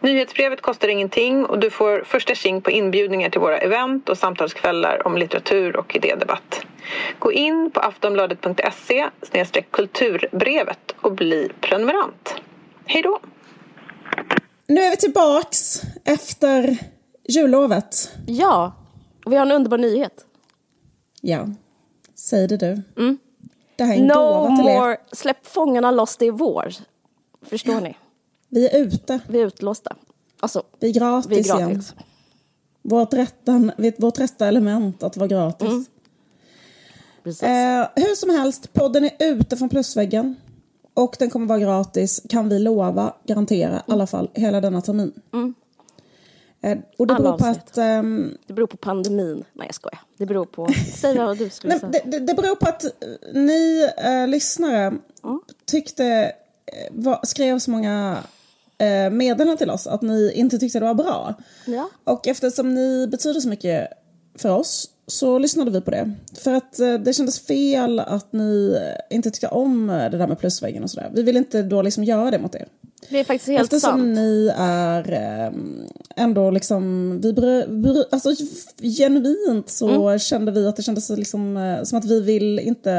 Nyhetsbrevet kostar ingenting och du får första tjing på inbjudningar till våra event och samtalskvällar om litteratur och idédebatt. Gå in på aftonbladet.se kulturbrevet och bli prenumerant. Hej då! Nu är vi tillbaks efter jullovet. Ja, och vi har en underbar nyhet. Ja, säg det du. Mm. Det här är en no gåva till er. more, släpp fångarna loss, det är vår. Förstår ni? Vi är ute. Vi är utlåsta. Alltså, Vi är gratis, vi är gratis. igen. Vårt rätta, vårt rätta element att vara gratis. Mm. Precis. Eh, hur som helst, podden är ute från plusväggen. Och den kommer vara gratis, kan vi lova, garantera, i alla fall hela denna termin. Eh, och det Alla beror på avsnitt. att... ehm, Det beror på pandemin. Nej, jag skojar. Det beror på... Säg vad du skulle säga. det, det, det beror på att ni eh, lyssnare tyckte, eh, var, skrev så många eh, meddelanden till oss att ni inte tyckte det var bra. Ja. Och eftersom ni betyder så mycket för oss så lyssnade vi på det. För att eh, det kändes fel att ni inte tyckte om eh, det där med plusväggen och sådär. Vi vill inte då liksom göra det mot er. Det är faktiskt helt Eftersom sant. ni är eh, ändå liksom, vi bry, bry, alltså genuint så Mm. kände vi att det kändes liksom, eh, som att vi vill inte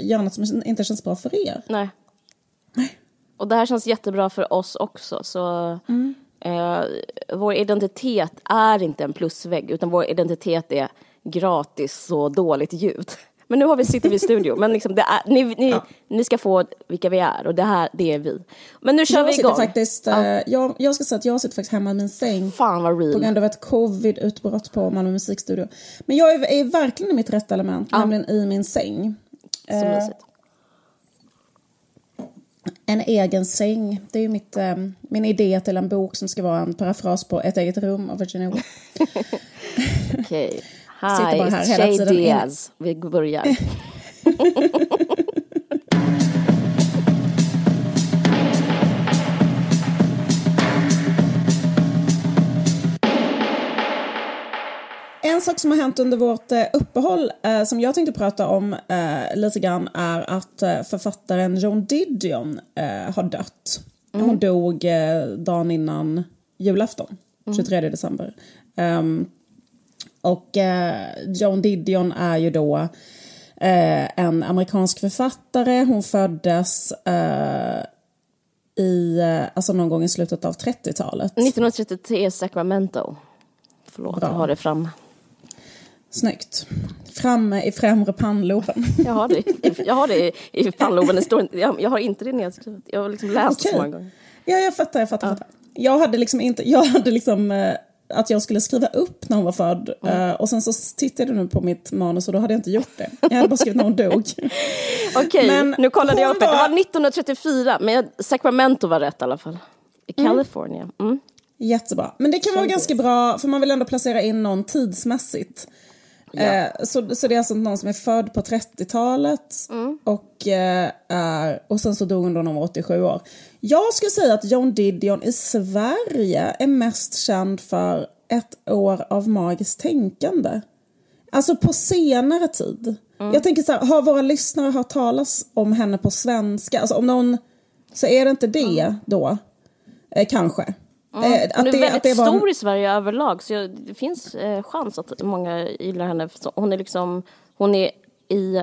göra något som inte känns bra för er. Nej. Och det här känns jättebra för oss också. Så eh, vår identitet är inte en plusvägg, utan vår identitet är gratis och dåligt ljud. Men nu har vi, sitter vi i studio, men liksom är, ni, ni, ni ska få vilka vi är och det här, det är vi. Men nu kör Jag vi igång. faktiskt, eh, jag, jag ska säga att jag sitter faktiskt hemma i min säng. Fan vad På real. grund av ett covid-utbrott på Malmö musikstudio. Men jag är, är verkligen i mitt rätta element, nämligen i min säng. Så Eh, mysigt. En egen säng. Det är ju mitt, eh, min idé till en bok som ska vara en parafras på Ett eget rum av Virginia Woolf. Okej. sitter Hi, bara här hela tiden in- Diaz. Vi börjar. En sak som har hänt under vårt eh, uppehåll eh, som jag tänkte prata om eh, lite grann är att eh, författaren Joan Didion eh, har dött. Hon dog eh, dagen innan julafton, 23 december. Ehm, och Joan Didion är ju då en amerikansk författare. Hon föddes i, alltså någon gång i slutet av 30-talet. 1933 Sacramento. Förlåt, Bra. jag har det fram. Snyggt. Framme i främre pannloben. Jag har det, i- jag har det i- i pannloben. Det står jag, jag har inte det nedskrivet. Jag har liksom läst det så många gånger. Ja, jag fattar. Jag fattar, fattar. Jag hade liksom inte... Jag hade liksom... Eh, att jag skulle skriva upp när hon var född. Mm. Eh, och sen så tittade jag nu på mitt manus och då hade jag inte gjort det. Jag hade bara skrivit när hon dog. Okej, Men nu kollade jag upp det. Det var- var 1934, men Sacramento var rätt i alla fall. I California. Mm. Jättebra. Men det kan vara ganska bra, för man vill ändå placera in någon tidsmässigt. Eh, så, så det är alltså någon som är född på 30-talet och, eh, är, och sen så dog hon då när hon var 87 år. Jag skulle säga att John Didion i Sverige är mest känd för ett år av magiskt tänkande. Alltså på senare tid. Jag tänker så här, har våra lyssnare hört talas om henne på svenska? Alltså om någon, så är det inte det då. Eh, kanske. Eh, Hon är väldigt det var en- stor i Sverige överlag, så jag, det finns eh, chans att många gillar henne. Hon är liksom, hon är i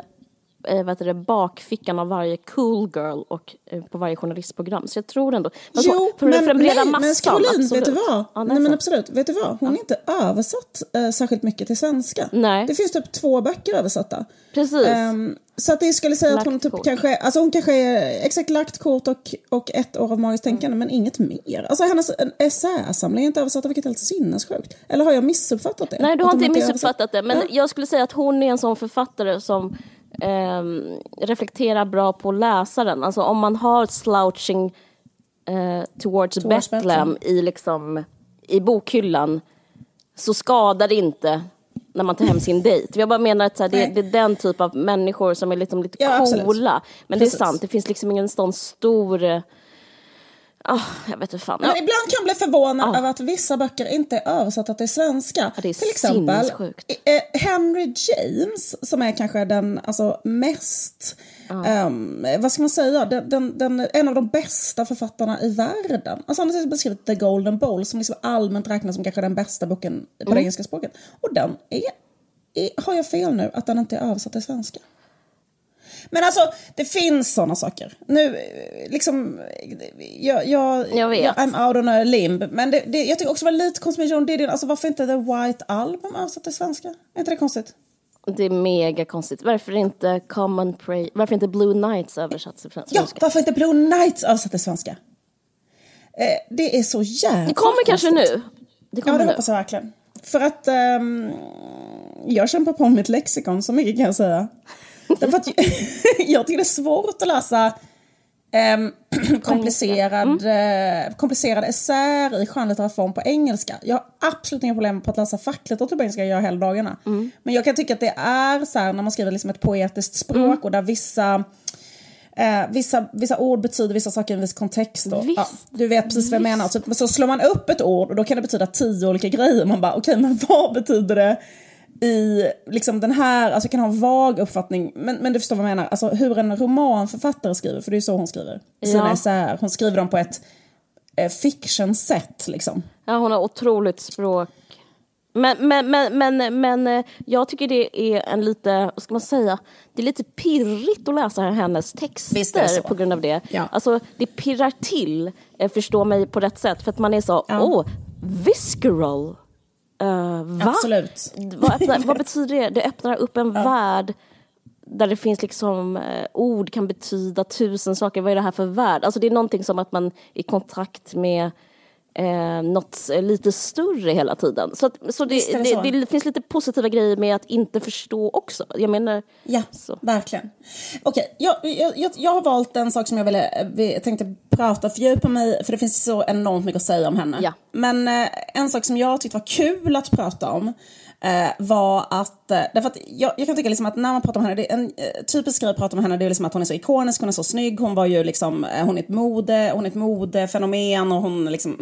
eh, vad heter det, bakfickan av varje cool girl och eh, på varje journalistprogram. Så jag tror ändå... Jo, för, men, för nej, massan, men Caroline, vet du vad? Ja, nej, men absolut, vet du vad? Hon är inte översatt eh, särskilt mycket till svenska. Nej. Det finns typ två böcker översatta. Precis. Ehm, så att jag skulle säga att hon Lagt typ kort. kanske, alltså hon kanske är exakt lagt kort och, och ett år av magiskt tänkande, men inget mer. Alltså hennes en essäsamling är inte översatt, vilket är helt sinnessjukt. Eller har jag missuppfattat det? Nej, du har inte missuppfattat det. Men Ja. jag skulle säga att hon är en sån författare som ehm, reflekterar bra på läsaren. Alltså om man har slouching eh, towards, Towards Bethlehem Bethlehem. i, liksom, i bokhyllan så skadar det inte när man tar hem sin dejt. Jag bara menar att så här, det, det, är den typ av människor som är liksom lite ja, coola. Men Precis. det är sant, det finns liksom ingen sån stor Oh, jag vet inte fan. Men ibland kan jag bli förvånad oh. över att vissa böcker inte är översatta till svenska. Ja, till exempel eh, Henry James som är kanske den alltså, mest, oh. um, vad ska man säga, den, den, den, en av de bästa författarna i världen. Alltså han har beskrivit The Golden Bowl som liksom allmänt räknas som kanske den bästa boken på mm. det engelska språket. Och den är, är, har jag fel nu att den inte är översatt till svenska? Men alltså, det finns sådana saker. Nu, liksom, jag, jag, jag vet. Jag, I'm out on a limb. Men det, det, jag tycker också det var lite konstigt med John Didion. Alltså varför inte The White Album översatt till svenska? Är inte det konstigt? Det är mega konstigt. Varför inte Common Pray, varför inte Blue Nights översatt till svenska? Ja, varför inte Blue Nights översatt till svenska? Eh, det är så jävla Det kommer kanske nu. Det kommer ja, det nu. hoppas jag verkligen. För att um, jag kämpar på mitt lexikon, så mycket kan jag säga. Därför att jag tycker det är svårt att läsa eh, komplicerad, mm. eh, komplicerade essäer i skönlitterär form på engelska. Jag har absolut inga problem på att läsa facklitteratur på engelska, jag hela dagarna. Mm. Men jag kan tycka att det är så här när man skriver liksom ett poetiskt språk mm. och där vissa Eh, vissa, vissa ord betyder vissa saker i en viss kontext. Då. Ja, du vet precis vad jag menar. Typ, så slår man upp ett ord och då kan det betyda tio olika grejer. Man bara, okej, okay, men vad betyder det i liksom den här, alltså jag kan ha en vag uppfattning, men, men du förstår vad jag menar, alltså hur en romanförfattare skriver, för det är så hon skriver sina ja. essäer. Hon skriver dem på ett eh, fiction-sätt liksom. Ja, hon har otroligt språk. Men, men, men, men, men eh, jag tycker det är en lite, vad ska man säga, det är lite pirrigt att läsa hennes texter på grund av det. Ja. Alltså det pirrar till, eh, förstå mig på rätt sätt, för att man är så, ja. oh, visceral Uh, va? Absolut. Vad, öppnar, vad, betyder det? Det öppnar upp en ja. värld där det finns liksom eh, ord kan betyda tusen saker. Vad är det här för värld? Alltså det är någonting som att man i kontakt med eh, något lite större hela tiden. Så, så, det, det, så. det, finns lite positiva grejer med att inte förstå också. Jag menar... Ja, så. verkligen. Okej, okay, jag, jag, jag, har valt en sak som jag ville, jag tänkte prata, fördjupa mig för det finns så enormt mycket att säga om henne. Ja. Men eh, en sak som jag tyckte var kul att prata om eh, var att, eh, därför att jag, jag, kan tycka liksom att när man pratar om henne, det är en eh, typisk grej att prata om henne det är liksom att hon är så ikonisk, hon är så snygg, hon var ju liksom, eh, hon är ett mode, hon är ett modefenomen och hon liksom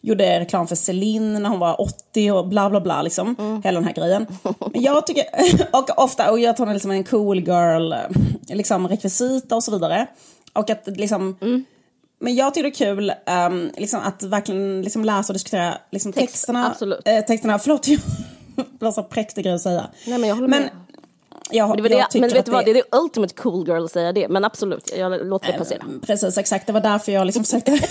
gjorde reklam för Celine när hon var 80 och bla bla bla liksom. Mm. Hela den här grejen. Men jag tycker, och ofta, och jag tar henne liksom en cool girl, liksom rekvisita och så vidare. Och att liksom mm. Men jag tycker det är kul um, liksom, att verkligen liksom, läsa och diskutera liksom, Text, texterna. Absolut. Texterna. Förlåt, jag var så präktig grej att säga. Nej, men jag håller med. Jag, det var det, men vet du vad, det är det ultimate cool girl att säga det. Men absolut, jag låter det passera. Precis, exakt. Det var därför jag liksom försökte...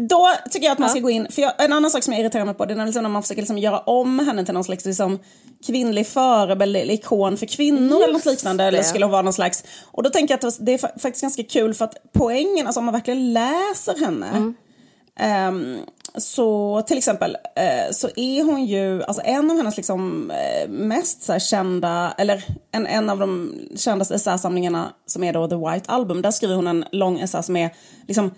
Då tycker jag att man ska ja. gå in, för jag, en annan sak som jag irriterar mig på det är när, liksom, när man försöker liksom göra om henne till någon slags liksom, kvinnlig förebild eller ikon för kvinnor Just eller något liknande. Det. Eller skulle vara någon slags, och då tänker jag att det är faktiskt ganska kul för att poängen, alltså om man verkligen läser henne mm. Um, så till exempel eh, så är hon ju, alltså en av hennes liksom eh, mest så kända, eller en, en av de kändaste essäsamlingarna som är då The White Album, där skriver hon en lång essä som är liksom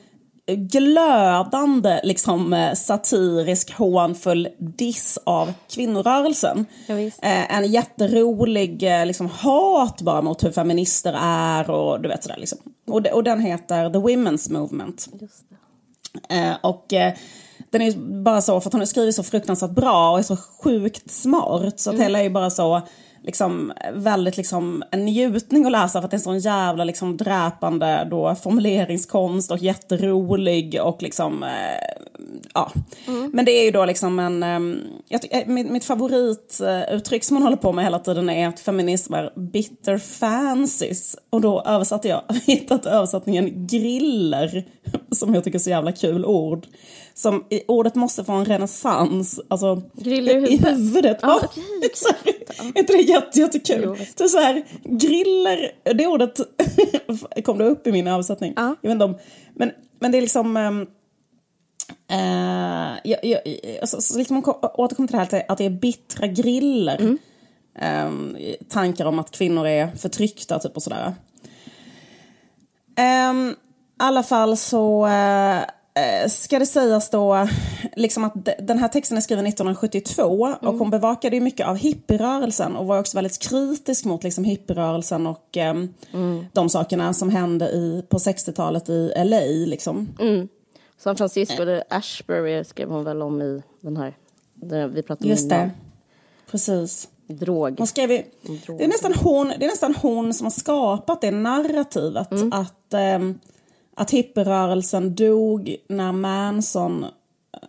glödande liksom eh, satirisk hånfull diss av kvinnorörelsen. Ja, eh, en jätterolig liksom, hat bara mot hur feminister är och du vet sådär liksom. Och, och den heter The Women's Movement. Eh, och eh, den är bara så för att hon har skrivit så fruktansvärt bra och är så sjukt smart så att mm. hela är ju bara så liksom väldigt liksom en njutning att läsa för att det är en sån jävla liksom dräpande då formuleringskonst och jätterolig och liksom eh, ja. Mm. Men det är ju då liksom en, jag, eh, mitt, mitt favorituttryck som hon håller på med hela tiden är att feminism är bitter fancies. Och då översatte jag, hittat översättningen griller, som jag tycker är så jävla kul ord. Som, ordet måste få en renässans, alltså griller i huvudet. I huvudet. Ah, oh, okay. är inte det jätte, jättekul? Jo, så här, griller, det ordet kom då upp i min översättning. Ah. Jag vet inte om, men, men det är liksom um, Uh, jag, jag, alltså, så liksom återkommer till det här att det är bittra griller. Mm. Um, tankar om att kvinnor är förtryckta typ och sådär. Um, I alla fall så uh, ska det sägas då liksom att den här texten är skriven 1972 mm. och hon bevakade ju mycket av hippierörelsen och var också väldigt kritisk mot liksom hippierörelsen och eh, mm. de sakerna som hände i, på 60-talet i LA. Liksom. Mm. San Francisco, eller Ashbury skrev hon väl om i den här, vi pratade om Just det, precis. Drog. Hon skrev ju, det, är nästan hon, det är nästan hon som har skapat det narrativet mm. att, eh, att hippierörelsen dog när Manson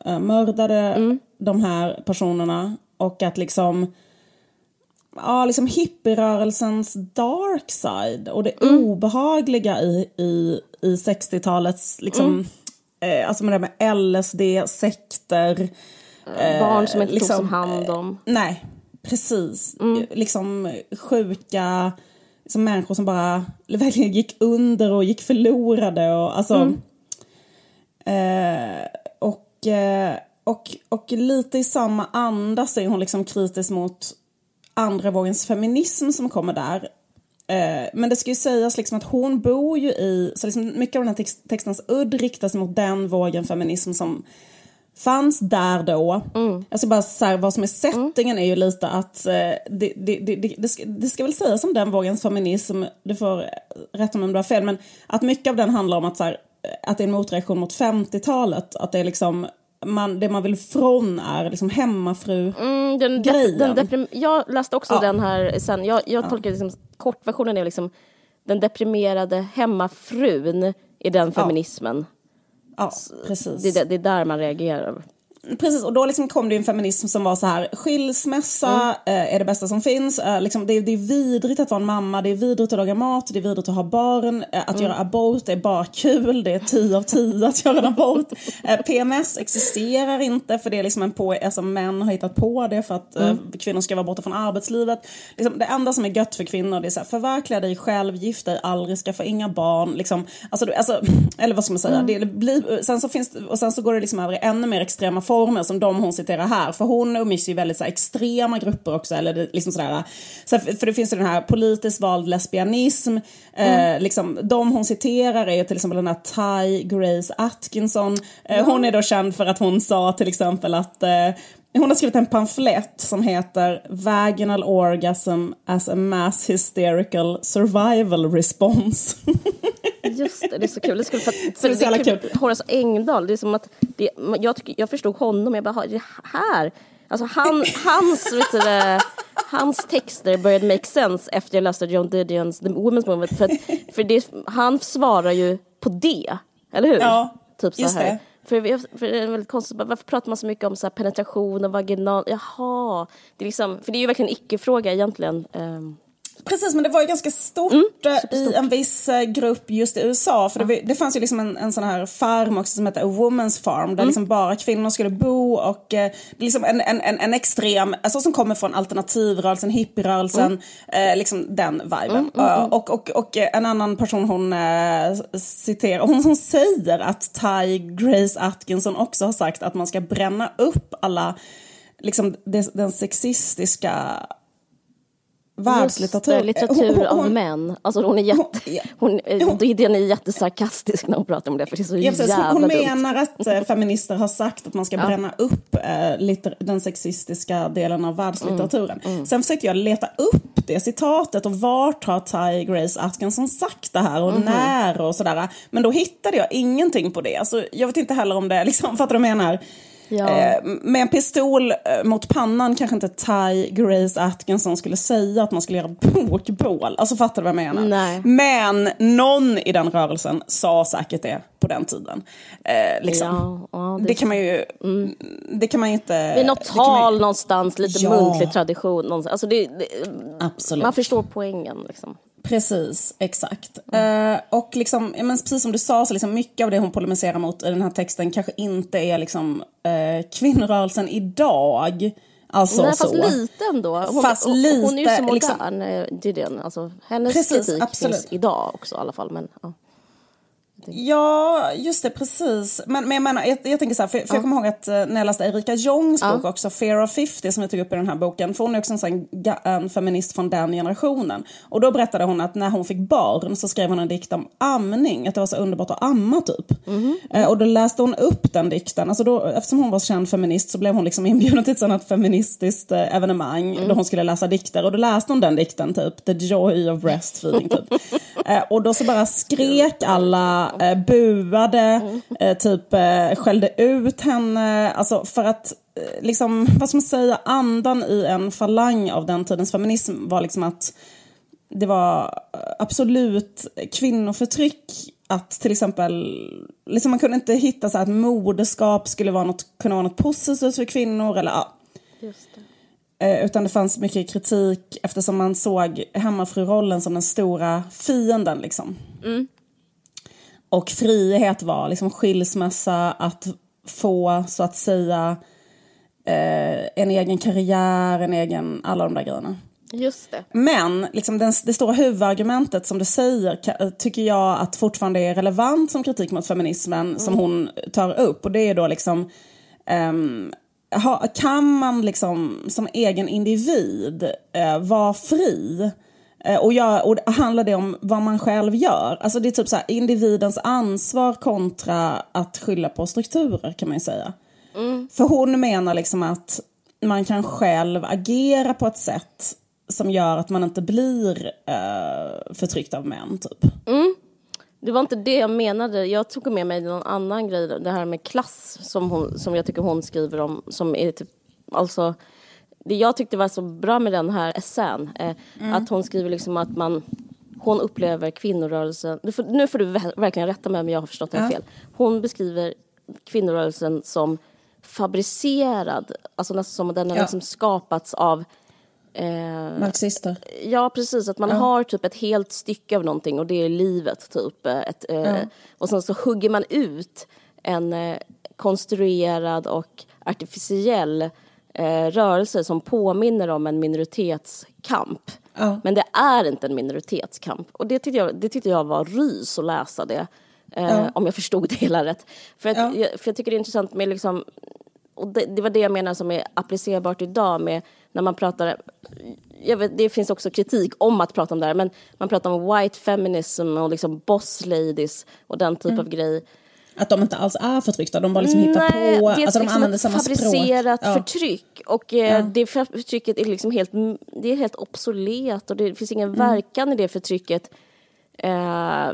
eh, mördade mm. de här personerna och att liksom ja, liksom hippierörelsens dark side och det mm. obehagliga i, i, i 60-talets liksom, mm. eh, alltså med det med LSD, sekter. Eh, Barn som inte liksom, togs om hand om. Eh, nej, precis. Mm. Liksom sjuka liksom människor som bara verkligen gick under och gick förlorade. Och, alltså, mm. eh, och, eh, och, och lite i samma anda så är hon liksom kritisk mot andra vågens feminism som kommer där. Eh, men det ska ju sägas liksom att hon bor ju i, så liksom mycket av den här textens udd riktas mot den vågen feminism som fanns där då. Mm. Alltså bara så här, vad som är settingen är ju lite att eh, det, det, det, det, ska, det ska väl sägas om den vågens feminism, du får rätta mig om du har fel, men att mycket av den handlar om att, så här, att det är en motreaktion mot 50-talet. Att det är liksom man, det man vill från är liksom hemmafru mm, jag läste också ja. den här sen. Jag, jag tolkar liksom, kortversionen är liksom den deprimerade hemmafrun i den feminismen. Ja. Ja, precis. Det, det, är där man reagerar. Precis, och då liksom kom det en feminism som var så här, skilsmässa mm. eh, är det bästa som finns. Eh, liksom, det, det, är vidrigt att vara en mamma, det är vidrigt att laga mat, det är vidrigt att ha barn. Eh, att mm. göra abort är bara kul, det är 10 av 10 att göra en abort. PMS existerar inte för det är liksom en på, alltså män har hittat på det för att mm. kvinnor ska vara borta från arbetslivet. Liksom, det enda som är gött för kvinnor det är så här, förverkliga dig själv, gift dig aldrig, skaffa inga barn. Liksom, alltså, alltså, eller vad ska man säga, mm. det blir, sen så finns, och sen så går det liksom över i ännu mer extrema former som de hon citerar här. För hon umgås i väldigt så här, extrema grupper också. Eller liksom sådär. Så, för det finns ju den här politiskt vald lesbianism. Eh, mm. Eh, liksom, de hon citerar är till exempel den här Ty Grace Atkinson. Eh. Hon är då känd för att hon sa till exempel att eh, hon har skrivit en pamflett som heter Vaginal Orgasm as a Mass Hysterical Survival Response. Just det, det är så kul. Det, skulle, för, för det är kul. kul. Horace Engdahl, det är som att det, jag, tycker, jag förstod honom, jag bara, det här? Alltså han, hans, vet du, hans texter började make sense efter jag läste John Didion's The Women's Movement. För, för det, han svarar ju på det, eller hur? Ja, typ så här. För, för det är väldigt konstigt, varför pratar man så mycket om så penetration och vaginal, jaha. Det är liksom, för det är ju verkligen en icke-fråga egentligen. Um, Precis, men det var ju ganska stort mm, eh, i en viss eh, grupp just i USA. För det, det fanns ju liksom en, en sån här farm också som hette A Woman's Farm. Där mm. liksom bara kvinnor skulle bo och eh, liksom en, en, en, en extrem, alltså som kommer från alternativrörelsen, hippierörelsen, mm. eh, liksom den viben. Uh, och, och, och en annan person hon eh, citerar, hon, hon säger att Ty Grace Atkinson också har sagt att man ska bränna upp alla liksom den sexistiska världslitteratur. litteratur hon, av män. Alltså hon är jätte, hon, hon, den är jättesarkastisk när hon pratar om det för det är så ja, jävla Hon dumt. menar att äh, feminister har sagt att man ska ja. bränna upp äh, litter, den sexistiska delen av världslitteraturen. Mm, mm. Sen försökte jag leta upp det citatet och vart har Ty Grace Atkinson sagt det här och mm. när och sådär. Men då hittade jag ingenting på det. Alltså, jag vet inte heller om det, liksom, fattar du vad jag menar? Ja. Eh, med en pistol eh, mot pannan kanske inte Ty Grace Atkinson skulle säga att man skulle göra bokbål. Alltså fattar du vad jag menar? Nej. Men någon i den rörelsen sa säkert det på den tiden. Eh, liksom. ja, ja, det, det, kan man ju mm. det kan man ju inte... Vid något tal man... någonstans, lite muntlig tradition. Någonstans. Alltså det, det. Man förstår poängen. Liksom. Precis, exakt. Mm. Uh, och liksom, men precis som du sa, så liksom mycket av det hon polemiserar mot i den här texten kanske inte är liksom, uh, kvinnorörelsen idag. Alltså, Nej, fast så. lite ändå. Hon, fast lite, hon är ju så modern, liksom, Didion. Alltså, hennes precis, kritik absolut. finns idag också i alla fall. Men, ja. Ja, just det, precis. Men, men jag menar, jag, jag tänker så här, för, för ja. jag kommer ihåg att eh, när jag läste Erika Jongs ja. bok också, Fear of 50, som jag tog upp i den här boken, för hon är också en, sån, en feminist från den generationen. Och då berättade hon att när hon fick barn så skrev hon en dikt om amning, att det var så underbart att amma typ. Mm. Eh, och då läste hon upp den dikten, alltså då, eftersom hon var känd feminist så blev hon liksom inbjuden till ett sånt feministiskt eh, evenemang mm. då hon skulle läsa dikter. Och då läste hon den dikten, typ, The Joy of Breastfeeding. Typ. eh, och då så bara skrek alla eh, buade, mm. eh, typ eh, skällde ut henne. Alltså för att, eh, liksom, vad ska man säga, andan i en falang av den tidens feminism var liksom att det var absolut kvinnoförtryck att till exempel, liksom man kunde inte hitta så att moderskap skulle vara något, kunna vara något positivt för kvinnor eller ja. Det. Eh, utan det fanns mycket kritik eftersom man såg hemmafrurollen som den stora fienden liksom. Mm. Och frihet var liksom skilsmässa, att få så att säga eh, en egen karriär, en egen, alla de där grejerna. Just det. Men liksom den, det stora huvudargumentet som du säger tycker jag att fortfarande är relevant som kritik mot feminismen mm. som hon tar upp. Och det är då liksom um, ha, kan man liksom som egen individ uh, vara fri? Uh, och, jag, och handlar det om vad man själv gör? Alltså det är typ så här, individens ansvar kontra att skylla på strukturer kan man ju säga. Mm. För hon menar liksom att man kan själv agera på ett sätt som gör att man inte blir uh, förtryckt av män, typ. Mm. Det var inte det jag menade. Jag tog med mig någon annan grej, det här med klass som, hon, som jag tycker hon skriver om. Som är typ, alltså, det jag tyckte var så bra med den här essän, eh, mm. att hon skriver liksom att man hon upplever kvinnorörelsen, nu får, nu får du verkligen rätta mig om jag har förstått det ja. fel. Hon beskriver kvinnorörelsen som fabricerad, alltså nästan som den har ja. liksom skapats av Eh, Marxister? Ja, precis. Att man ja. har typ ett helt stycke av någonting och det är livet. typ. Eh, ett, eh, ja. Och sen så hugger man ut en eh, konstruerad och artificiell eh, rörelse som påminner om en minoritetskamp. Ja. Men det är inte en minoritetskamp. Och det tyckte jag, det tyckte jag var rys att läsa det. Eh, om jag förstod det hela rätt. För, att, jag, för jag tycker det är intressant med liksom, och det, det var det jag menar som är applicerbart idag med när man pratar, vet, det finns också kritik om att prata om det här, men man pratar om white feminism och liksom boss ladies och den typ mm. av grej. Att de inte alls är förtryckta, de bara liksom hittar Nej, på, det är alltså de liksom använder samma språk. fabricerat ja. förtryck och eh, ja. det förtrycket är liksom helt, det är helt obsolet och det finns ingen mm. verkan i det förtrycket. Eh,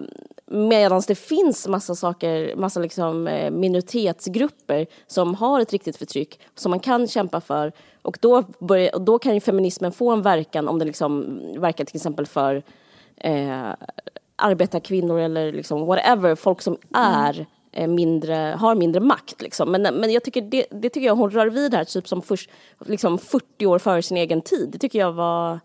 Medan det finns massa saker, massa liksom eh, minoritetsgrupper som har ett riktigt förtryck som man kan kämpa för. Och då, börjar, och då kan ju feminismen få en verkan om den liksom verkar till exempel för eh, arbetarkvinnor eller liksom whatever, folk som är mm. Mindre, har mindre makt. Liksom. Men, men jag tycker det, det tycker jag hon rör vid här, typ som först, liksom 40 år före sin egen tid. Det tycker jag var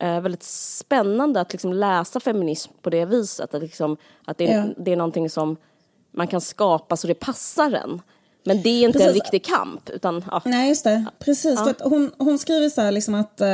eh, väldigt spännande att liksom läsa feminism på det viset. Att, liksom, att det, ja. det är någonting som man kan skapa så det passar en. Men det är inte Precis. en riktig kamp. Utan, ja. Nej, just det. Precis. Ja. För hon, hon skriver så här liksom att, äh,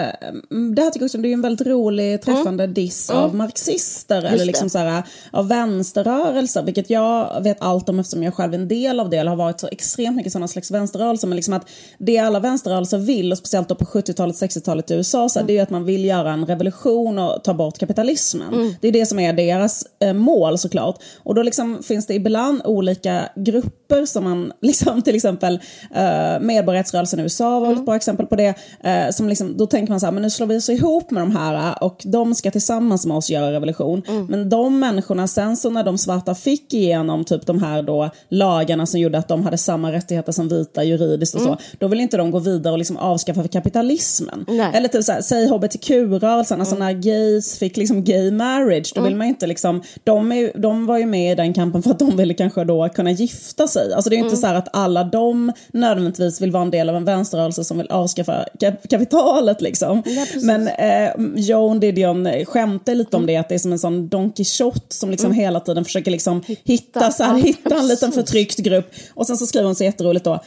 det här tycker jag också det är en väldigt rolig träffande mm. diss mm. av marxister just eller liksom så här, av vänsterrörelser, vilket jag vet allt om eftersom jag själv är en del av det, eller har varit så extremt mycket sådana slags vänsterrörelser, men liksom att det alla vänsterrörelser vill, och speciellt då på 70-talet, 60-talet i USA, så mm. det är ju att man vill göra en revolution och ta bort kapitalismen. Mm. Det är det som är deras äh, mål såklart. Och då liksom finns det ibland olika grupper som man liksom som till exempel uh, medborgarrättsrörelsen i USA var mm. ett bra exempel på det. Uh, som liksom, då tänker man så här, men nu slår vi oss ihop med de här och de ska tillsammans med oss göra revolution. Mm. Men de människorna, sen så när de svarta fick igenom typ de här då lagarna som gjorde att de hade samma rättigheter som vita juridiskt och mm. så, då vill inte de gå vidare och liksom avskaffa kapitalismen. Nej. Eller typ så här, säg hbtq-rörelsen, alltså mm. när gays fick liksom gay marriage, då vill mm. man inte liksom, de, är, de var ju med i den kampen för att de ville kanske då kunna gifta sig. Alltså det är ju inte mm. så att alla de nödvändigtvis vill vara en del av en vänsterrörelse som vill avskaffa kap kapitalet. Liksom. Ja, Men eh, Joan Didion skämtar lite om det, att det är som en sån Don Quijote som liksom mm. hela tiden försöker liksom hitta, hitta, så här, hitta en liten förtryckt grupp. Och sen så skriver hon så jätteroligt då,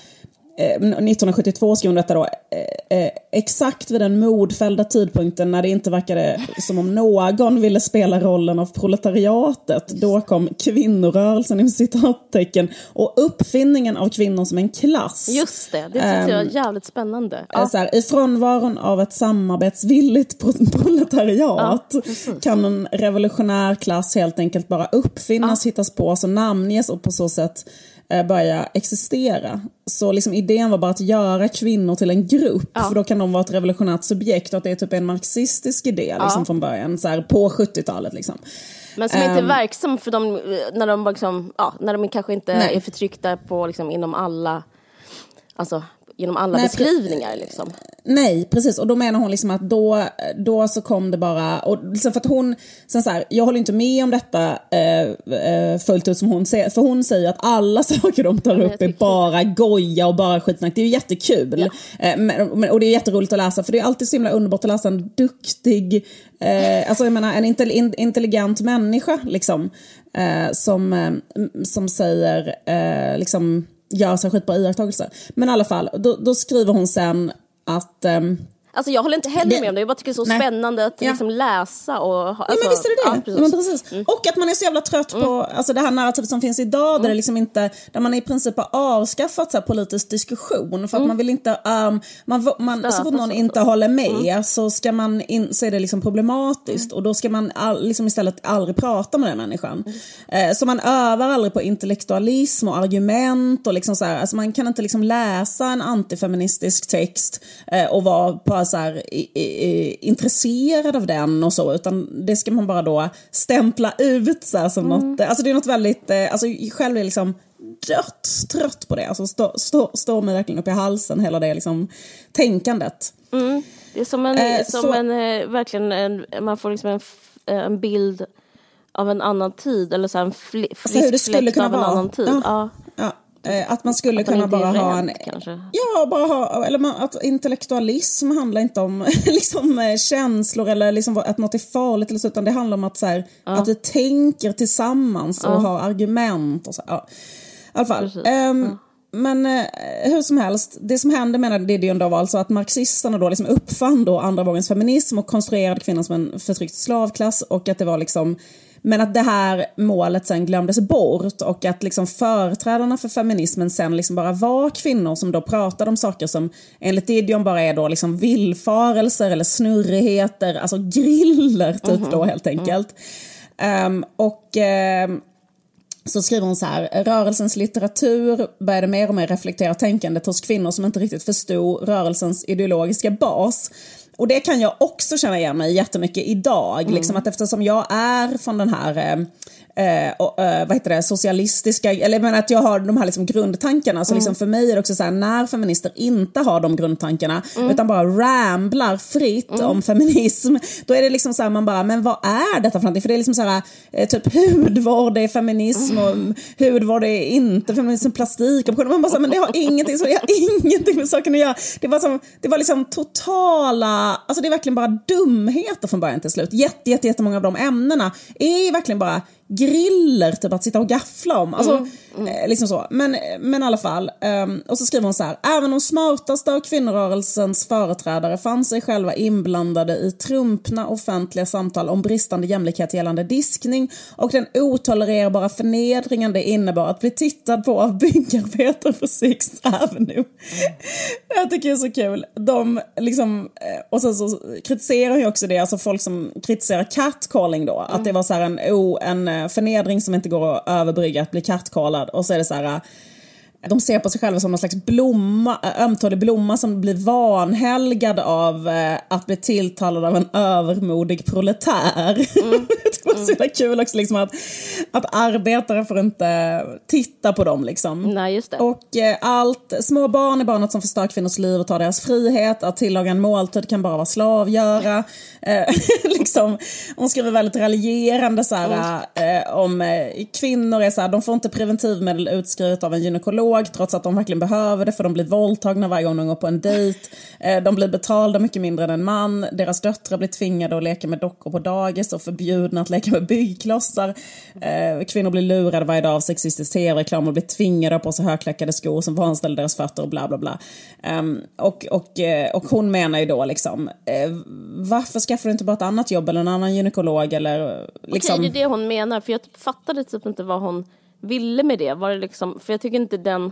1972 skrev hon detta då, eh, eh, exakt vid den modfällda tidpunkten när det inte verkade som om någon ville spela rollen av proletariatet. Då kom kvinnorörelsen i citattecken och uppfinningen av kvinnor som en klass. Just det, det tyckte jag var ehm, jävligt spännande. Ja. Så här, I frånvaron av ett samarbetsvilligt proletariat ja, kan en revolutionär klass helt enkelt bara uppfinnas, ja. hittas på, så namnges och på så sätt Eh, börja existera. Så liksom idén var bara att göra kvinnor till en grupp, ja. för då kan de vara ett revolutionärt subjekt och att det är typ en marxistisk idé liksom, ja. från början, så här, på 70-talet. Liksom. Men som um, inte är ehm. verksam för dem när de, liksom, ja, när de kanske inte nej. är förtryckta på, liksom, inom alla alltså, genom alla Nej, beskrivningar. Liksom. Nej, precis. Och då menar hon liksom att då, då så kom det bara... Och liksom för att hon, sen så här, jag håller inte med om detta eh, eh fullt ut som hon säger. För hon säger att alla saker de tar upp är bara goja och bara skitsnack. Det är ju jättekul. Ja. Eh, men, och det är jätteroligt att läsa. För det är alltid så himla underbart att läsa en duktig, eh, alltså jag menar en intelligent människa liksom. Eh, som, eh, som säger liksom gör sig skitbra iakttagelser. Men i alla fall, då, då skriver hon sen att um, Alltså jag håller inte heller med om det, jag bara tycker det är så nej. spännande att ja. liksom läsa och... Alltså, ja men visst är det det. Ja, precis. Ja, precis. Mm. Och att man är så jävla trött mm. på alltså, det här narrativet som finns idag mm. där, det liksom inte, där man i princip har avskaffat så här, politisk diskussion för att mm. man vill inte... Um, man, man, så fort någon inte håller med mm. så, ska man in, så är det liksom problematiskt mm. och då ska man all, liksom istället aldrig prata med den människan. Eh, så man övar aldrig på intellektualism och argument och liksom så här, alltså man kan inte liksom läsa en antifeministisk text eh, och vara på så här, i, i, intresserad av den och så, utan det ska man bara då stämpla ut så här, som mm. något, alltså det är något väldigt, eh, alltså själv är liksom dött trött på det, alltså står stå, stå mig verkligen upp i halsen hela det liksom tänkandet. Mm. Det är som en, eh, som så, en eh, verkligen, en, man får liksom en, en bild av en annan tid, eller så en fl frisk fläkt av en vara. annan tid. Ja. ja. Eh, att man skulle att kunna bara ha en... Kanske. Ja, bara ha... Eller man, att intellektualism handlar inte om liksom, eh, känslor eller liksom att något är farligt eller så, utan det handlar om att, så här, ja. att vi tänker tillsammans och har argument och så. Ja. I alla fall. Um, men eh, hur som helst, det som hände med Didion då var alltså att marxisterna då liksom uppfann då andra vågens feminism och konstruerade kvinnan som en förtryckt slavklass och att det var liksom men att det här målet sen glömdes bort och att liksom företrädarna för feminismen sen liksom bara var kvinnor som då pratade om saker som enligt Didion bara är då liksom villfarelser eller snurrigheter, alltså griller typ mm -hmm. då helt enkelt. Mm. Um, och um, så skriver hon så här, rörelsens litteratur började mer och mer reflektera tänkandet hos kvinnor som inte riktigt förstod rörelsens ideologiska bas. Och det kan jag också känna igen mig jättemycket idag. Mm. Liksom att eftersom jag är från den här eh, och, eh, vad heter det, socialistiska, eller men att jag har de här liksom grundtankarna. Så mm. liksom för mig är det också så här, när feminister inte har de grundtankarna mm. utan bara ramblar fritt mm. om feminism, då är det liksom så här, man bara, men vad är detta för någonting? För det är liksom så här, eh, typ hudvård är feminism och hudvård är inte feminism, plastik och man bara så här, men det har ingenting, så det har ingenting med saken att göra. Det var, som, det var liksom totala, alltså det är verkligen bara dumheter från början till slut. Jätte, jätte, jättemånga av de ämnena är verkligen bara griller typ att sitta och gaffla om. Alltså, mm, mm. Eh, liksom så. Men, men i alla fall. Um, och så skriver hon så här. Även de smartaste av kvinnorörelsens företrädare fann sig själva inblandade i trumpna offentliga samtal om bristande jämlikhet gällande diskning och den otolererbara förnedringen det innebar att bli tittad på av byggarbetare på Sixth Avenue. Mm. Jag tycker det är så kul. De liksom, eh, och sen så kritiserar ju också det, alltså folk som kritiserar catcalling då, att det var så här en, o, en förnedring som inte går att överbrygga, att bli kattkalad och så är det så här de ser på sig själva som någon slags blomma, ömtålig blomma som blir vanhelgad av eh, att bli tilltalad av en övermodig proletär. Mm. det var så mm. kul också liksom att, att arbetare får inte titta på dem. Liksom. Nej, just det. Och eh, allt, små barn är bara något som förstör kvinnors liv och tar deras frihet. Att tillaga en måltid kan bara vara slavgöra. Eh, liksom, hon skriver väldigt raljerande så här, mm. eh, om eh, kvinnor är så här, de får inte preventivmedel utskrivet av en gynekolog gynekolog trots att de verkligen behöver det för de blir våldtagna varje gång de går på en dejt. Eh, de blir betalda mycket mindre än en man. Deras döttrar blir tvingade att leka med dockor på dagis och förbjudna att leka med byggklossar. Eh, kvinnor blir lurade varje dag av sexistisk tv-reklam och blir tvingade på sig högklackade skor som vanställer deras fötter och bla bla bla. Ehm, och, och, eh, och hon menar ju då liksom, varför skaffar du inte bara ett annat jobb eller en annan gynekolog eller liksom... Okej, det är det hon menar, för jag fattade typ inte vad hon ville med det. Var det liksom, för jag tycker inte den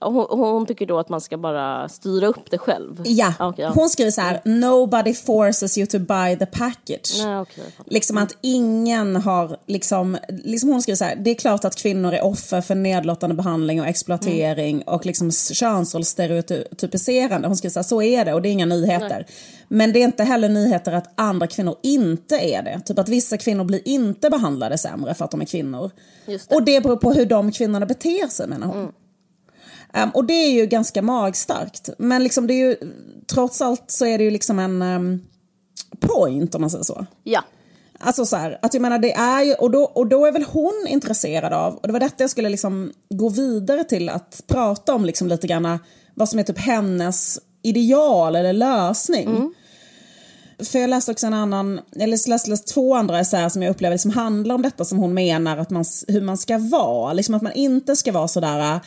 hon, hon, tycker då att man ska bara styra upp det själv? Ja, okay, ja. hon skriver så här, nobody forces you to buy the package. Nej, okay, liksom att ingen har, liksom, liksom hon skriver så här, det är klart att kvinnor är offer för nedlåtande behandling och exploatering mm. och liksom könsrollsstereotypiserande. Hon skriver så här, så är det och det är inga nyheter. Nej. Men det är inte heller nyheter att andra kvinnor inte är det. Typ att vissa kvinnor blir inte behandlade sämre för att de är kvinnor. Det. Och det beror på hur de kvinnorna beter sig menar hon. Mm. Um, och det är ju ganska magstarkt. Men liksom det är ju, trots allt så är det ju liksom en um, point om man säger så. Ja. Alltså så här, att jag menar det är ju, och då, och då är väl hon intresserad av, och det var detta jag skulle liksom gå vidare till att prata om liksom lite grann vad som är typ hennes ideal eller lösning. Mm. För jag läste också en annan, eller läste, läste två andra essäer som jag upplever som handlar om detta som hon menar att man, hur man ska vara. Liksom att man inte ska vara sådär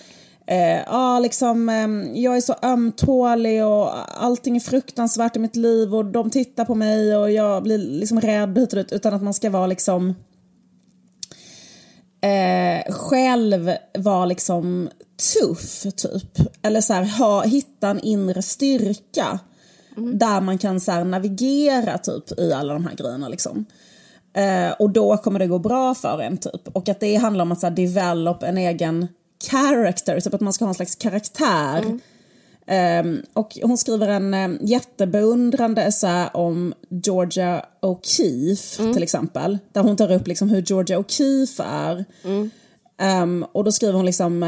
eh, ah, liksom, eh, jag är så ömtålig och allting är fruktansvärt i mitt liv och de tittar på mig och jag blir liksom rädd hit och dit, utan att man ska vara liksom eh, själv vara liksom tuff typ. Eller så här, ha, hitta en inre styrka. Mm. Där man kan så här, navigera typ i alla de här grejerna liksom. Eh, och då kommer det gå bra för en typ. Och att det handlar om att så här, develop en egen character, typ att man ska ha en slags karaktär. Mm. Um, och hon skriver en um, jättebeundrande essä om Georgia O'Keeffe mm. till exempel. Där hon tar upp liksom hur Georgia O'Keeffe är. Mm. Um, och då skriver hon liksom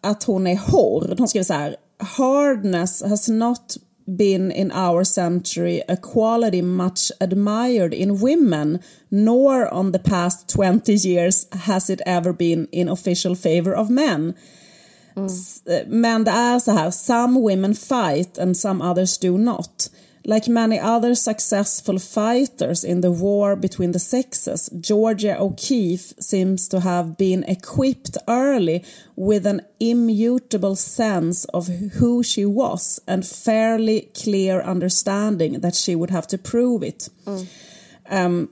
att hon är hård. Hon skriver så här. Hardness has not been in our century a quality much admired in women, nor on the past 20 years has it ever been in official favor of men. Mm. Men det är så här, some women fight and some others do not. Like many other successful fighters in the war between the sexes, Georgia O'Keeffe seems to have been equipped early with an immutable sense of who she was and fairly clear understanding that she would have to prove it. Mm. Um,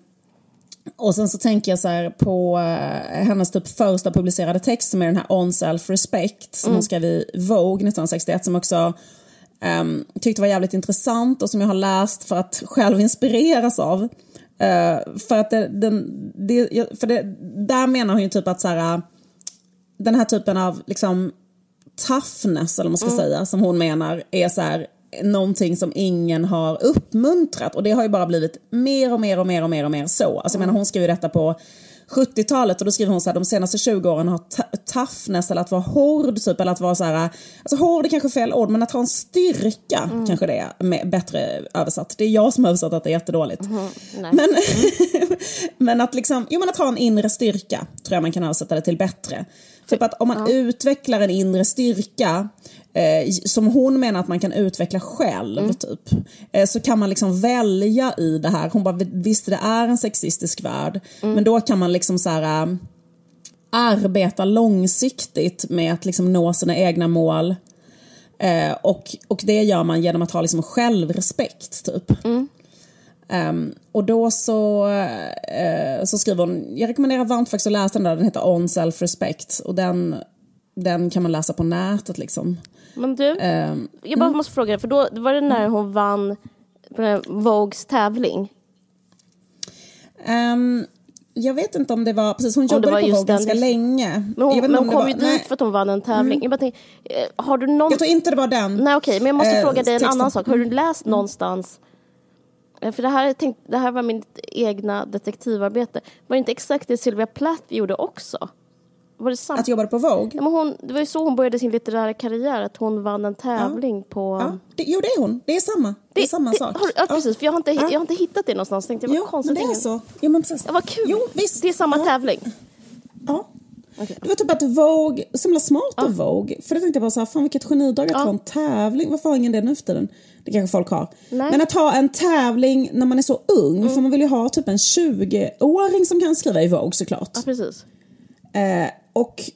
och sen så tänker jag så här på uh, hennes typ första publicerade text som är den här On Self Respect som mm. hon skrev i Vogue 1961 som också um, tyckte var jävligt intressant och som jag har läst för att själv inspireras av. Uh, för att det, den, det, för det, där menar hon ju typ att så här, den här typen av liksom toughness eller vad man ska mm. säga som hon menar är så här någonting som ingen har uppmuntrat och det har ju bara blivit mer och mer och mer och mer och mer så. Alltså mm. jag menar hon skriver detta på 70-talet och då skriver hon så här, de senaste 20 åren har toughness eller att vara hård typ eller att vara så här, alltså hård är kanske fel ord men att ha en styrka mm. kanske det är med, bättre översatt. Det är jag som har översatt att det är jättedåligt. Mm. Men, mm. men att liksom, jo men att ha en inre styrka tror jag man kan översätta det till bättre. Typ att om man ja. utvecklar en inre styrka eh, som hon menar att man kan utveckla själv, mm. typ. Eh, så kan man liksom välja i det här. Hon bara, visst det är en sexistisk värld, mm. men då kan man liksom så här, äh, arbeta långsiktigt med att liksom nå sina egna mål. Eh, och, och det gör man genom att ha liksom självrespekt, typ. Mm. Um, och då så, uh, så skriver hon, jag rekommenderar varmt faktiskt att läsa den där, den heter On Self Respect och den, den kan man läsa på nätet liksom. Men du, um, jag bara måste fråga, för då var det när hon vann Vogues tävling? Um, jag vet inte om det var, precis hon jobbade på Vogue ganska länge. Men hon, men hon kom ju dit nej. för att hon vann en tävling. Mm. Jag, bara tänkte, eh, har du någon... jag tror inte det var den. Nej okej, okay, men jag måste eh, fråga dig en annan sak. Har du läst mm. någonstans för det här, tänkt, det här var mitt egna detektivarbete. Var det inte exakt det Sylvia Plath gjorde också? Var det? Att jobba på Vogue? Ja, men hon, det var ju så hon började sin litterära karriär, att hon vann en tävling ja. på... Ja. Det, jo, det är hon. Det är samma. Det, är samma det, sak. Har, ja, precis. För jag har, inte, jag har inte hittat det någonstans. Tänkte jag, jo, konstigt. men det är så. Jo, men precis. Ja, vad kul. Jo, visst. Det är samma tävling. Ja. Okay. Det var typ att Vogue, så himla smart av Vogue. För då tänkte jag bara så här, fan vilket genidrag att ha en tävling. Varför har ingen det nu för tiden? Det kanske folk har. Nej. Men att ha en tävling när man är så ung, mm. för man vill ju ha typ en 20-åring som kan skriva i Vogue såklart. Ja, precis. Eh, och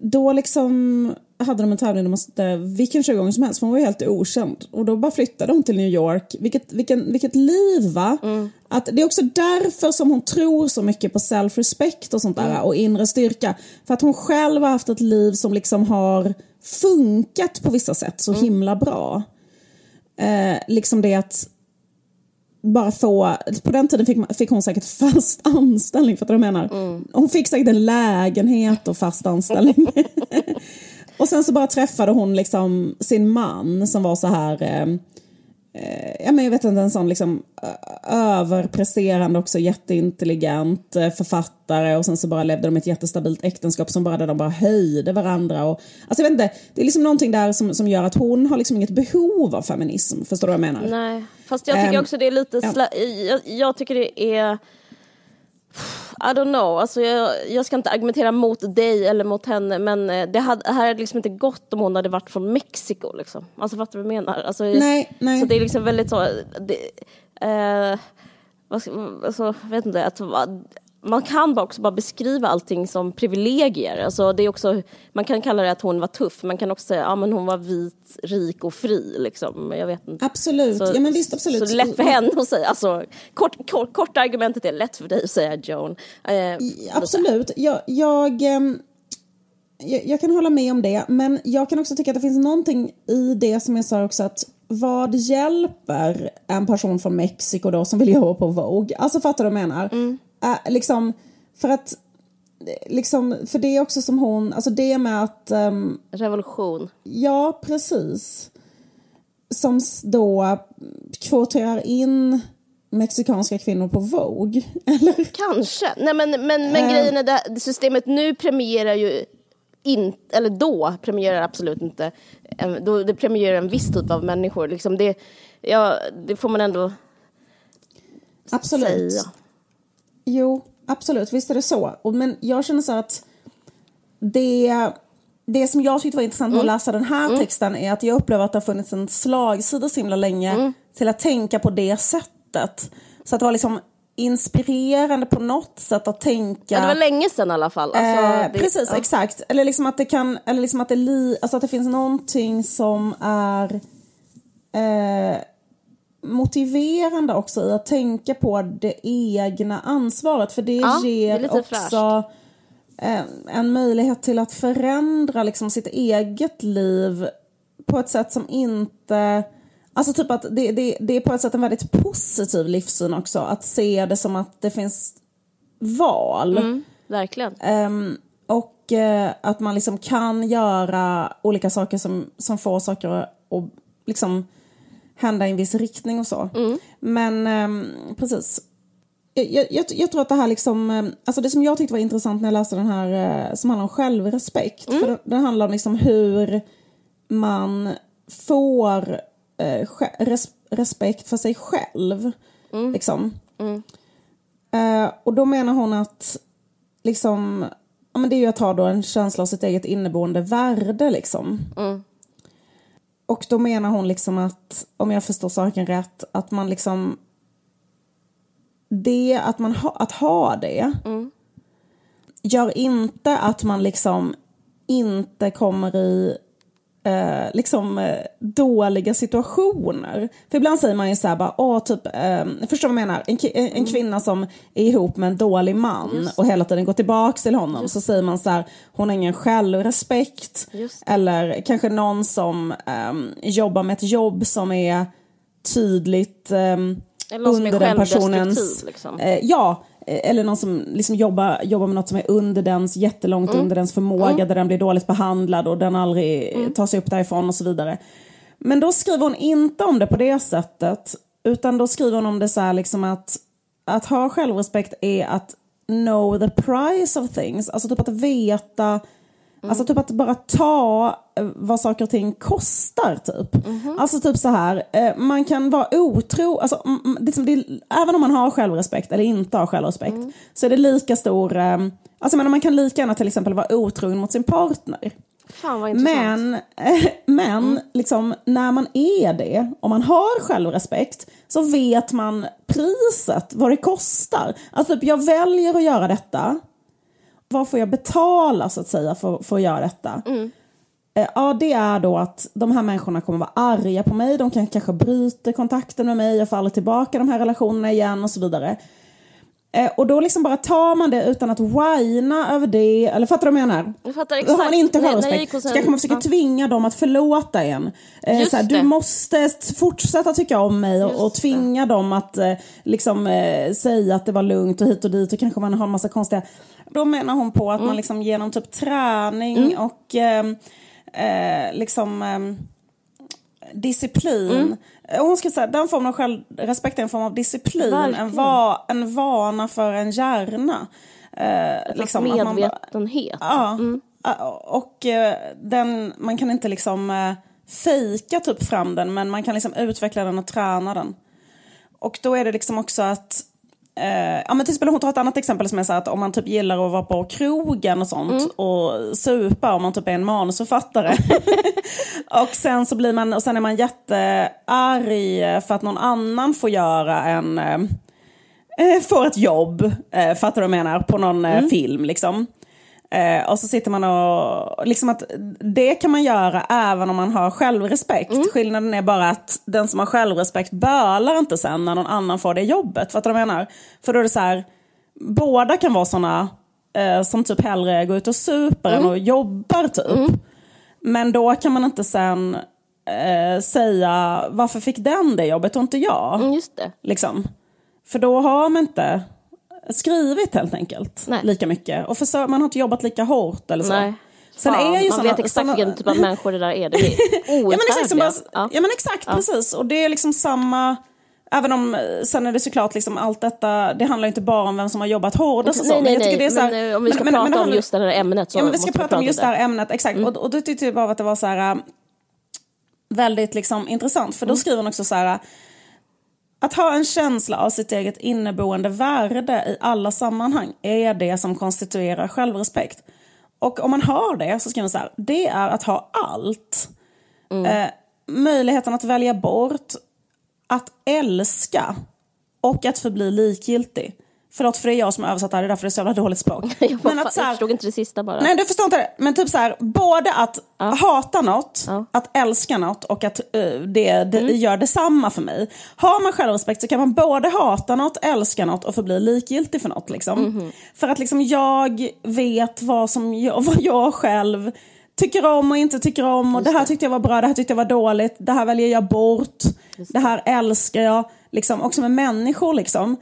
då liksom hade de en tävling där man satte vilken 20 som helst för hon var ju helt okänd. Och då bara flyttade hon till New York. Vilket, vilken, vilket liv va? Mm. Att det är också därför som hon tror så mycket på self-respect och sånt där mm. och inre styrka. För att hon själv har haft ett liv som liksom har funkat på vissa sätt så mm. himla bra. Eh, liksom det att bara få, på den tiden fick, fick hon säkert fast anställning, för att du menar? Mm. Hon fick säkert en lägenhet och fast anställning. och sen så bara träffade hon liksom sin man som var så här Eh, ja, men jag vet inte, en sån liksom överpresterande också jätteintelligent eh, författare och sen så bara levde de ett jättestabilt äktenskap som bara där de bara höjde varandra. Och, alltså jag vet inte, det är liksom någonting där som, som gör att hon har liksom inget behov av feminism, förstår du vad jag menar? Nej, fast jag tycker um, också det är lite, ja. jag, jag tycker det är i don't know, alltså jag, jag, ska inte argumentera mot dig eller mot henne men eh, det, hade, här hade liksom inte gått om hon hade varit från Mexiko liksom. Alltså fattar du vad jag menar? Alltså, nej, nej. Så det är liksom väldigt så, det, eh, vad, alltså, vet inte, att man kan också bara beskriva allting som privilegier. Alltså det är också, man kan kalla det att hon var tuff, man kan också säga att ja, hon var vit, rik och fri. Liksom. Jag vet inte. Absolut, så, ja men visst absolut. Så lätt för henne att säga, alltså, kort, kort, korta argumentet är lätt för dig att säga Joan. Eh, absolut, jag, jag, ehm, jag, jag, kan hålla med om det, men jag kan också tycka att det finns någonting i det som jag sa också att vad hjälper en person från Mexiko då som vill jobba på Vogue? Alltså fattar du vad jag menar? Mm äh, liksom, för att liksom, för det är också som hon, alltså det med att... Um, Revolution. Ja, precis. Som då kvoterar in mexikanska kvinnor på Vogue, eller? Kanske. Nej, men, men, men uh, grejen är att systemet nu premierar ju inte, eller då premierar absolut inte, då, det premierar en viss typ av människor. Liksom det, ja, det får man ändå Absolut. säga. Jo, absolut, visst är det så. Men jag känner så att det, det som jag tyckte var intressant med mm. att läsa den här mm. texten är att jag upplever att det har funnits en slagsida så himla länge mm. till att tänka på det sättet. Så att det var liksom inspirerande på något sätt att tänka... Ja, det var länge sedan i alla fall. Alltså, eh, det, precis, ja. exakt. Eller liksom att det kan, eller liksom att det, li, alltså att det finns någonting som är eh, motiverande också i att tänka på det egna ansvaret för det ja, ger det också eh, en möjlighet till att förändra liksom sitt eget liv på ett sätt som inte... Alltså typ att det, det, det är på ett sätt en väldigt positiv livssyn också. Att se det som att det finns val. Mm, verkligen. Um, och uh, att man liksom kan göra olika saker som, som får saker att liksom hända i en viss riktning och så. Mm. Men um, precis. Jag, jag, jag, tror att det här liksom, ehm, alltså det som jag tyckte var intressant när jag läste den här uh, som handlar om självrespekt. Mm. För den, den handlar om liksom hur man får uh, res, respekt för sig själv. Mm. Liksom. Uh, och då menar hon att liksom, ja, men det är ju att ha då en känsla av sitt eget inneboende värde liksom. Och då menar hon liksom att, om jag förstår saken rätt, att man liksom... Det, att, man ha, att ha det, mm. gör inte att man liksom inte kommer i eh, liksom eh, dåliga situationer. För ibland säger man ju så här bara, åh typ, eh, förstår vad jag menar? En, en mm. kvinna som är ihop med en dålig man och hela tiden går tillbaks till honom så säger man så här, hon har ingen självrespekt. Eller kanske någon som ehm, jobbar med ett jobb som är tydligt ehm, under den personens... Liksom. Eh, ja, Eh, eller någon som liksom jobbar, jobbar med något som är under dens, jättelångt mm. under dens förmåga, mm. där den blir dåligt behandlad och den aldrig mm. tar sig upp därifrån och så vidare. Men då skriver hon inte om det på det sättet, utan då skriver hon om det så här liksom att, att ha självrespekt är att know the price of things, alltså typ att veta Alltså typ att bara ta eh, vad saker och ting kostar typ. Mhm. Alltså typ så här, eh, man kan vara otro, alltså, mm, mm, det, även om man har självrespekt eller inte har självrespekt Mm. så är det lika stor, eh, alltså menar, man kan lika gärna till exempel vara otrogen mot sin partner. Fan. Men, men liksom, när man är det, om man har självrespekt, så vet man priset, vad det kostar. Alltså typ, jag väljer att göra detta. Vad får jag betala så att säga för, för att göra detta? Eh, Ja, det är då att de här människorna kommer vara arga på mig. De kan kanske bryta kontakten med mig och faller tillbaka i de här relationerna igen och så vidare. Eh, och då liksom bara tar man det utan att whina över det. Eller fattar du vad jag menar? Jag fattar Då har man exakt. inte jag självrespekt så kanske man försöker ja. tvinga dem att förlåta en. Eh, Just såhär, det. du måste fortsätta tycka om mig och, och tvinga dem att eh, liksom, säga att det var lugnt och hit och dit och kanske man har en massa konstiga... Då menar hon på att Mm. man liksom genom typ träning och ehm, eh, liksom ehm, disciplin. Mm. Eh, Hon skulle säga den formen av självrespekt är en form av disciplin, en, va, en vana för en hjärna. Eh, liksom, att man bara- Medvetenhet. Ja, Ä- och eh, den, man kan inte liksom uh, fejka typ fram den men man kan liksom utveckla den och träna den. Och då är det liksom också att eh, ja, men till exempel hon tar ett annat exempel som är så att om man typ gillar att vara på krogen och sånt och supa om man typ är en manusförfattare. och sen så blir man, och sen är man jättearg för att någon annan får göra en eh, får ett jobb, eh, fattar du vad jag menar, på någon eh, film liksom. Eh, och så sitter man och, liksom att det kan man göra även om man har självrespekt. Skillnaden är bara att den som har självrespekt bölar inte sen när någon annan får det jobbet. Fattar du vad jag menar? För då är det så här, båda kan vara såna eh, som typ hellre går ut och super än och jobbar typ. Men då kan man inte sen eh, säga varför fick den det jobbet och inte jag? Mm, just det. Liksom. För då har man inte skrivit helt enkelt Nej. lika mycket. Och försö- man har inte jobbat lika hårt eller så. Nej. Sen Fan, är ju man såna, vet exakt såna- vilken typ av människor det där är. Det är ja, men exakt, bara, ja. men exakt precis. Och det är liksom samma... Även om, eh, sen är det såklart liksom allt detta, det handlar inte bara om vem som har jobbat hårdast och så. Nej, nej, men jag tycker nej. det är så här- men eh, om vi ska men- prata men om just det här ämnet så Ja, men vi ska prata om just det här ämnet, exakt. Och, och då tyckte jag bara att det var så här, äh, väldigt liksom, intressant. För då skriver hon också så här, att ha en känsla av sitt eget inneboende värde i alla sammanhang är det som konstituerar självrespekt. Och om man har det så skriver hon så här, det är att ha allt. Eh, möjligheten att välja bort, att älska och att förbli likgiltig. Förlåt för det är jag som översatt det här, det är därför det är så jävla dåligt språk. Jag, bara, att så jag här- förstod inte det sista bara. Nej, du förstår inte det. Men typ så här, både att hata något, Ja. att älska något och att eh, det, det Mm. gör detsamma för mig. Har man självrespekt så kan man både hata något, älska något och förbli likgiltig för något. Liksom. Mhm. För att liksom jag vet vad, som jag, vad jag själv tycker om och inte tycker om. Och det här tyckte jag var bra, det här tyckte jag var dåligt, det här väljer jag bort, det här älskar jag. Liksom, också med människor liksom.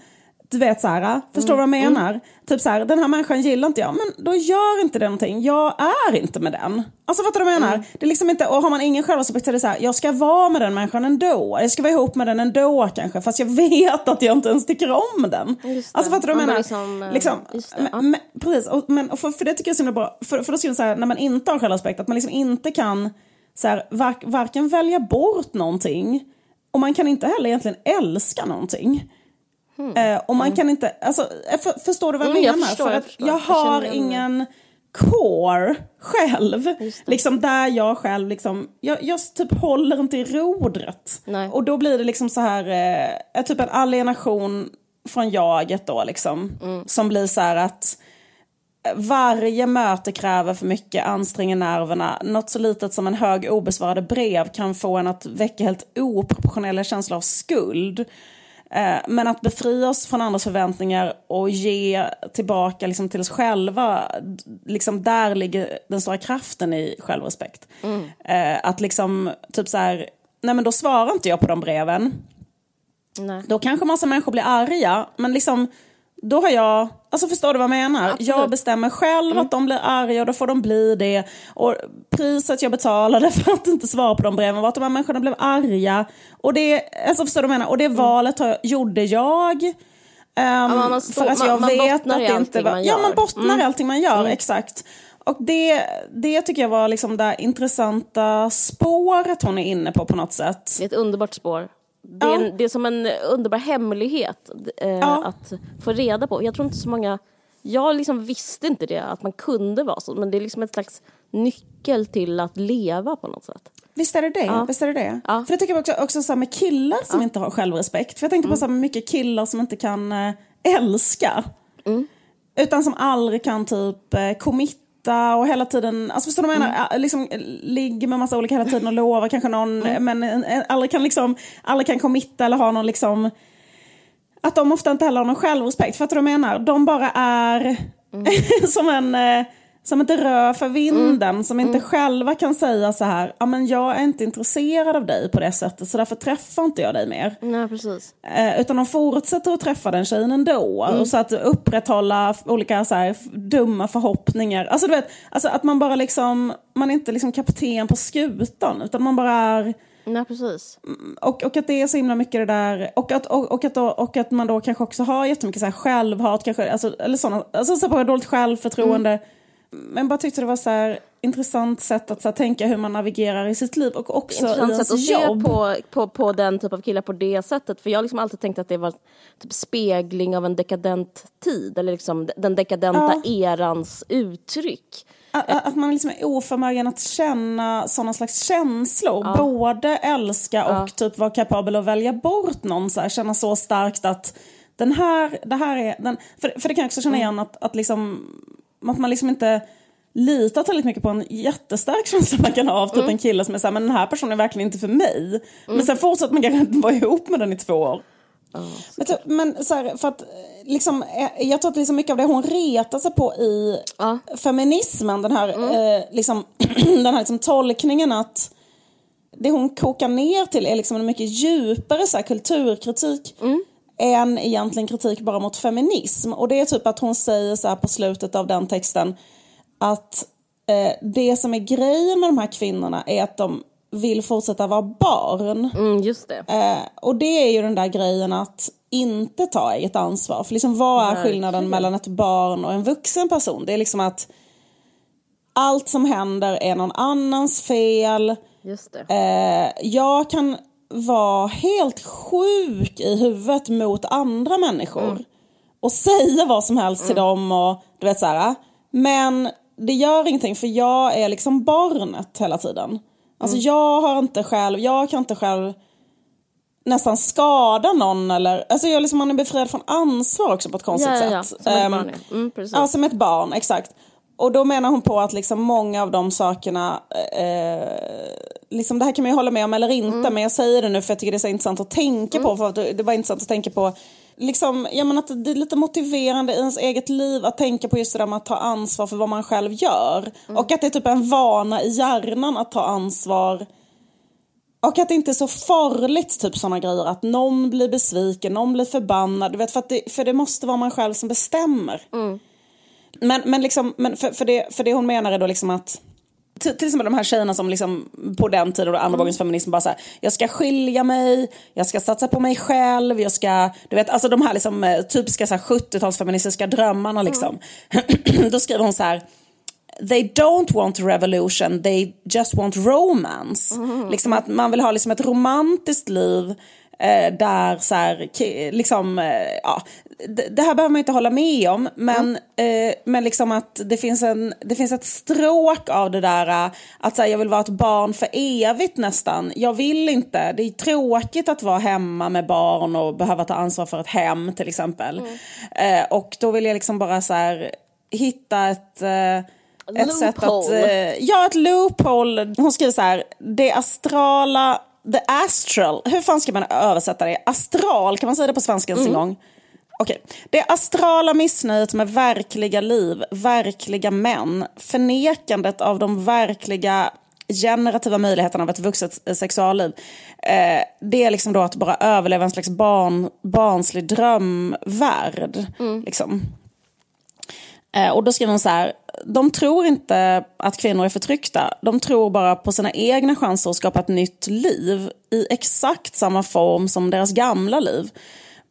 Du vet så här, förstår du vad jag menar? Typ så här, den här människan gillar inte jag, men då gör inte det någonting. Jag är inte med den. Alltså fattar du vad jag menar? Det är liksom inte, och har man ingen självrespekt så är det så här, jag ska vara med den människan ändå. Jag ska vara ihop med den ändå kanske, fast jag vet att jag inte ens tycker om den. Alltså fattar du vad jag Ja, men menar? liksom, eh, just det, ja. men, precis, och, men, och för, för det tycker jag är så himla bra. För, för då hon så här, när man inte har självrespekt, att man liksom inte kan så här, var, varken välja bort någonting, och man kan inte heller egentligen älska någonting. Eh, och man kan inte, alltså, eh, för, förstår du vad jag Mm, jag menar? förstår, för jag att förstår. jag Jag har igen ingen core själv. Liksom där jag själv liksom, jag, jag typ håller inte i rodret. Nej. Och då blir det liksom så här, eh, typ en alienation från jaget då liksom. Mm. Som blir så här att varje möte kräver för mycket, anstränger nerverna. Något så litet som en hög obesvarade brev kan få en att väcka helt oproportionella känslor av skuld. Eh, Men att befria oss från andras förväntningar och ge tillbaka liksom till oss själva, liksom där ligger den stora kraften i självrespekt. Eh, Att liksom, typ så här, nej men då svarar inte jag på de breven. Nej. Då kanske massa människor blir arga, men liksom då har jag, alltså förstår du vad jag menar? Absolut. Mm. Jag bestämmer själv att de blir arga och då får de bli det. Och priset jag betalade för att inte svara på de breven var att de här människorna blev arga. Och det, alltså förstår du vad jag menar? Och det Mm. valet har, gjorde jag. ehm, man står- för att man- jag man vet bottnar att det inte var... man Ja. Mm. man bottnar i allting man gör, exakt. Och det, det tycker jag var liksom det intressanta spåret hon är inne på på något sätt. Det är ett underbart spår. Det är, ja. en, det är som en underbar hemlighet eh, ja. att få reda på. Jag tror inte så många... Jag liksom visste inte det, att man kunde vara så. Men det är liksom ett slags nyckel till att leva på något sätt. Visst är det det? Ja. Visst är det, det? Ja. För jag också, också så med killar som inte har självrespekt. För jag tänkte mm. på så mycket killar som inte kan äh, älska. Mm. Utan som aldrig kan typ äh, committa och hela tiden, alltså förstår du vad jag menar? Mm. Liksom, ligger med massa olika hela tiden och lovar kanske någon, mm. men aldrig kan liksom, aldrig kan committa eller ha någon liksom, att de ofta inte heller har någon självrespekt. Fattar du vad jag menar? De bara är mm. som en som inte rör för vinden, mm. som inte mm. själva kan säga så här, ja men jag är inte intresserad av dig på det sättet så därför träffar inte jag dig mer. Nej, precis. Eh, utan de fortsätter att träffa den tjejen ändå. Mm. Och så att upprätthålla olika så här, dumma förhoppningar. Alltså du vet, alltså att man bara liksom, man är inte liksom kapten på skutan utan man bara är Nej, precis. Mm, och, och att det är så himla mycket det där, och att, och, och att, då, och att man då kanske också har jättemycket så här självhat, kanske, alltså, eller sådana, alltså så här, dåligt självförtroende. Mm men bara tyckte det var så här intressant sätt att så här, tänka hur man navigerar i sitt liv och också intressant i ens sätt att jobb. se på, på, på den typ av killar på det sättet. För jag har liksom alltid tänkt att det var typ spegling av en dekadent tid eller liksom den dekadenta ja. erans uttryck. Att, att man liksom är oförmögen att känna sådana slags känslor. Ja. Både älska och ja. typ vara kapabel att välja bort någon. Så här, känna så starkt att den här, det här är... Den, för, för det kan jag också känna mm. igen att, att liksom att man liksom inte litar tillräckligt mycket på en jättestark känsla man kan ha av typ mm. en kille som är såhär, men den här personen är verkligen inte för mig. Mm. Men sen fortsätter man kanske inte vara ihop med den i två år. Oh, men, typ, men så här, för att liksom, eh, jag tror att liksom mycket av det hon retar sig på i ah. feminismen, den här, mm. eh, liksom, den här liksom tolkningen att det hon kokar ner till är liksom en mycket djupare så här, kulturkritik. Mm en egentligen kritik bara mot feminism. Och det är typ att hon säger så här på slutet av den texten att eh, det som är grejen med de här kvinnorna är att de vill fortsätta vara barn. Mm, just det. Eh, och det är ju den där grejen att inte ta eget ansvar. För liksom vad är skillnaden mellan ett barn och en vuxen person? Det är liksom att allt som händer är någon annans fel. Just det. Eh, jag kan vara helt sjuk i huvudet mot andra människor. Mm. Och säga vad som helst mm. till dem och du vet så här. Men det gör ingenting för jag är liksom barnet hela tiden. Alltså mm. jag har inte själv, jag kan inte själv nästan skada någon eller, alltså jag liksom, man är befriad från ansvar också på ett konstigt ja, ja, sätt. Ja, som ett ehm, barn. Mm, precis. ja, som ett barn, exakt. Och då menar hon på att liksom många av de sakerna, eh, liksom det här kan man ju hålla med om eller inte, mm. men jag säger det nu för jag tycker det är så intressant att tänka mm. på. För att det var intressant att tänka på liksom, ja, men att det är lite motiverande i ens eget liv att tänka på just det där med att ta ansvar för vad man själv gör. Mm. Och att det är typ en vana i hjärnan att ta ansvar. Och att det inte är så farligt, typ sådana grejer. Att någon blir besviken, någon blir förbannad. Du vet, för, det, för det måste vara man själv som bestämmer. Mm. Men, men, liksom, men för, för, det, för det hon menar är då liksom att till, till exempel de här tjejerna som liksom på den tiden, andra mm. feminism bara så jag ska skilja mig, jag ska satsa på mig själv, jag ska, du vet, alltså de här liksom eh, typiska 70-talsfeministiska drömmarna liksom. Mm. Då skriver hon så här, they don't want revolution, they just want romance. Mm. Liksom att man vill ha liksom ett romantiskt liv eh, där så här, liksom, eh, ja, det, här behöver man inte hålla med om, men, mm. eh, men liksom att det finns, en, det finns ett stråk av det där eh, att så här, jag vill vara ett barn för evigt nästan. Jag vill inte, det är tråkigt att vara hemma med barn och behöva ta ansvar för ett hem till exempel. Mm. Eh, och då vill jag liksom bara så här, hitta ett eh, ett sätt att, eh, ja ett loophole. Hon skriver så här, det astrala The astral, hur fan ska man översätta det? Astral, kan man säga det på svenska ens mm. en gång? Okej. Det astrala missnöjet med verkliga liv, verkliga män, förnekandet av de verkliga generativa möjligheterna av ett vuxet sexualliv. Eh, det är liksom då att bara överleva en slags barn, barnslig drömvärld. Mm. Liksom. Eh, och då skriver hon så här, de tror inte att kvinnor är förtryckta. De tror bara på sina egna chanser att skapa ett nytt liv i exakt samma form som deras gamla liv.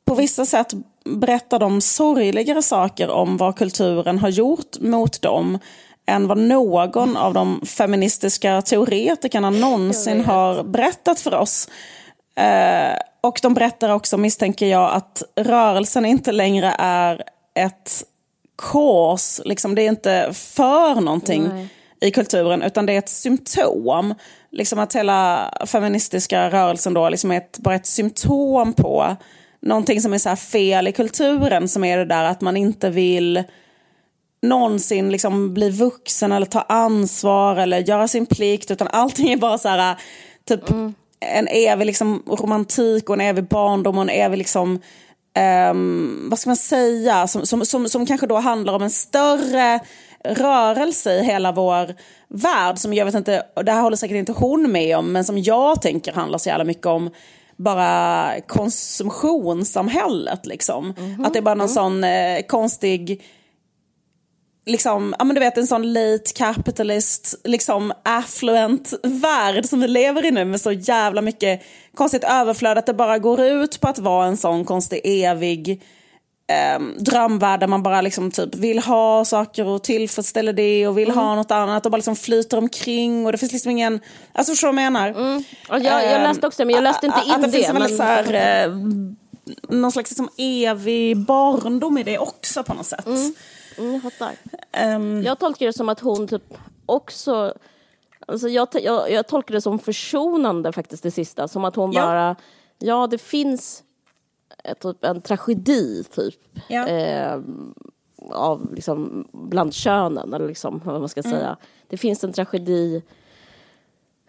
På vissa sätt berättar de sorgligare saker om vad kulturen har gjort mot dem än vad någon av de feministiska teoretikerna någonsin har berättat för oss. Eh, och de berättar också, misstänker jag, att rörelsen inte längre är ett kors, liksom, det är inte för någonting Nej. i kulturen, utan det är ett symptom. Liksom att hela feministiska rörelsen då liksom är ett, bara ett symptom på någonting som är så fel i kulturen, som är det där att man inte vill någonsin liksom bli vuxen eller ta ansvar eller göra sin plikt, utan allting är bara så här, typ mm. en evig liksom romantik och en evig barndom och en evig liksom um, vad ska man säga, som, som, som, som kanske då handlar om en större rörelse i hela vår värld som jag vet inte, och det här håller säkert inte hon med om, men som jag tänker handlar så jävla mycket om bara konsumtionssamhället liksom. Mm -hmm. Att det är bara någon mm. sån eh, konstig liksom, ja men du vet en sån late capitalist, liksom affluent värld som vi lever i nu med så jävla mycket konstigt överflöd att det bara går ut på att vara en sån konstig evig eh, drömvärld där man bara liksom typ vill ha saker och tillfredsställer det och vill mm. ha något annat och bara liksom flyter omkring och det finns liksom ingen, alltså förstår du vad jag menar? Mm. jag, jag ehm, läste också men jag läste inte in att, det. Att det finns en men... så här, eh, någon slags liksom evig barndom i det också på något sätt. Mm. Jag fattar. Um, jag tolkar det som att hon typ också... Alltså jag, jag, jag tolkar det som försonande faktiskt det sista. Som att hon ja. bara... Ja, det finns typ en tragedi typ. Ja. Eh, av liksom bland könen eller liksom vad man ska mm. säga. Det finns en tragedi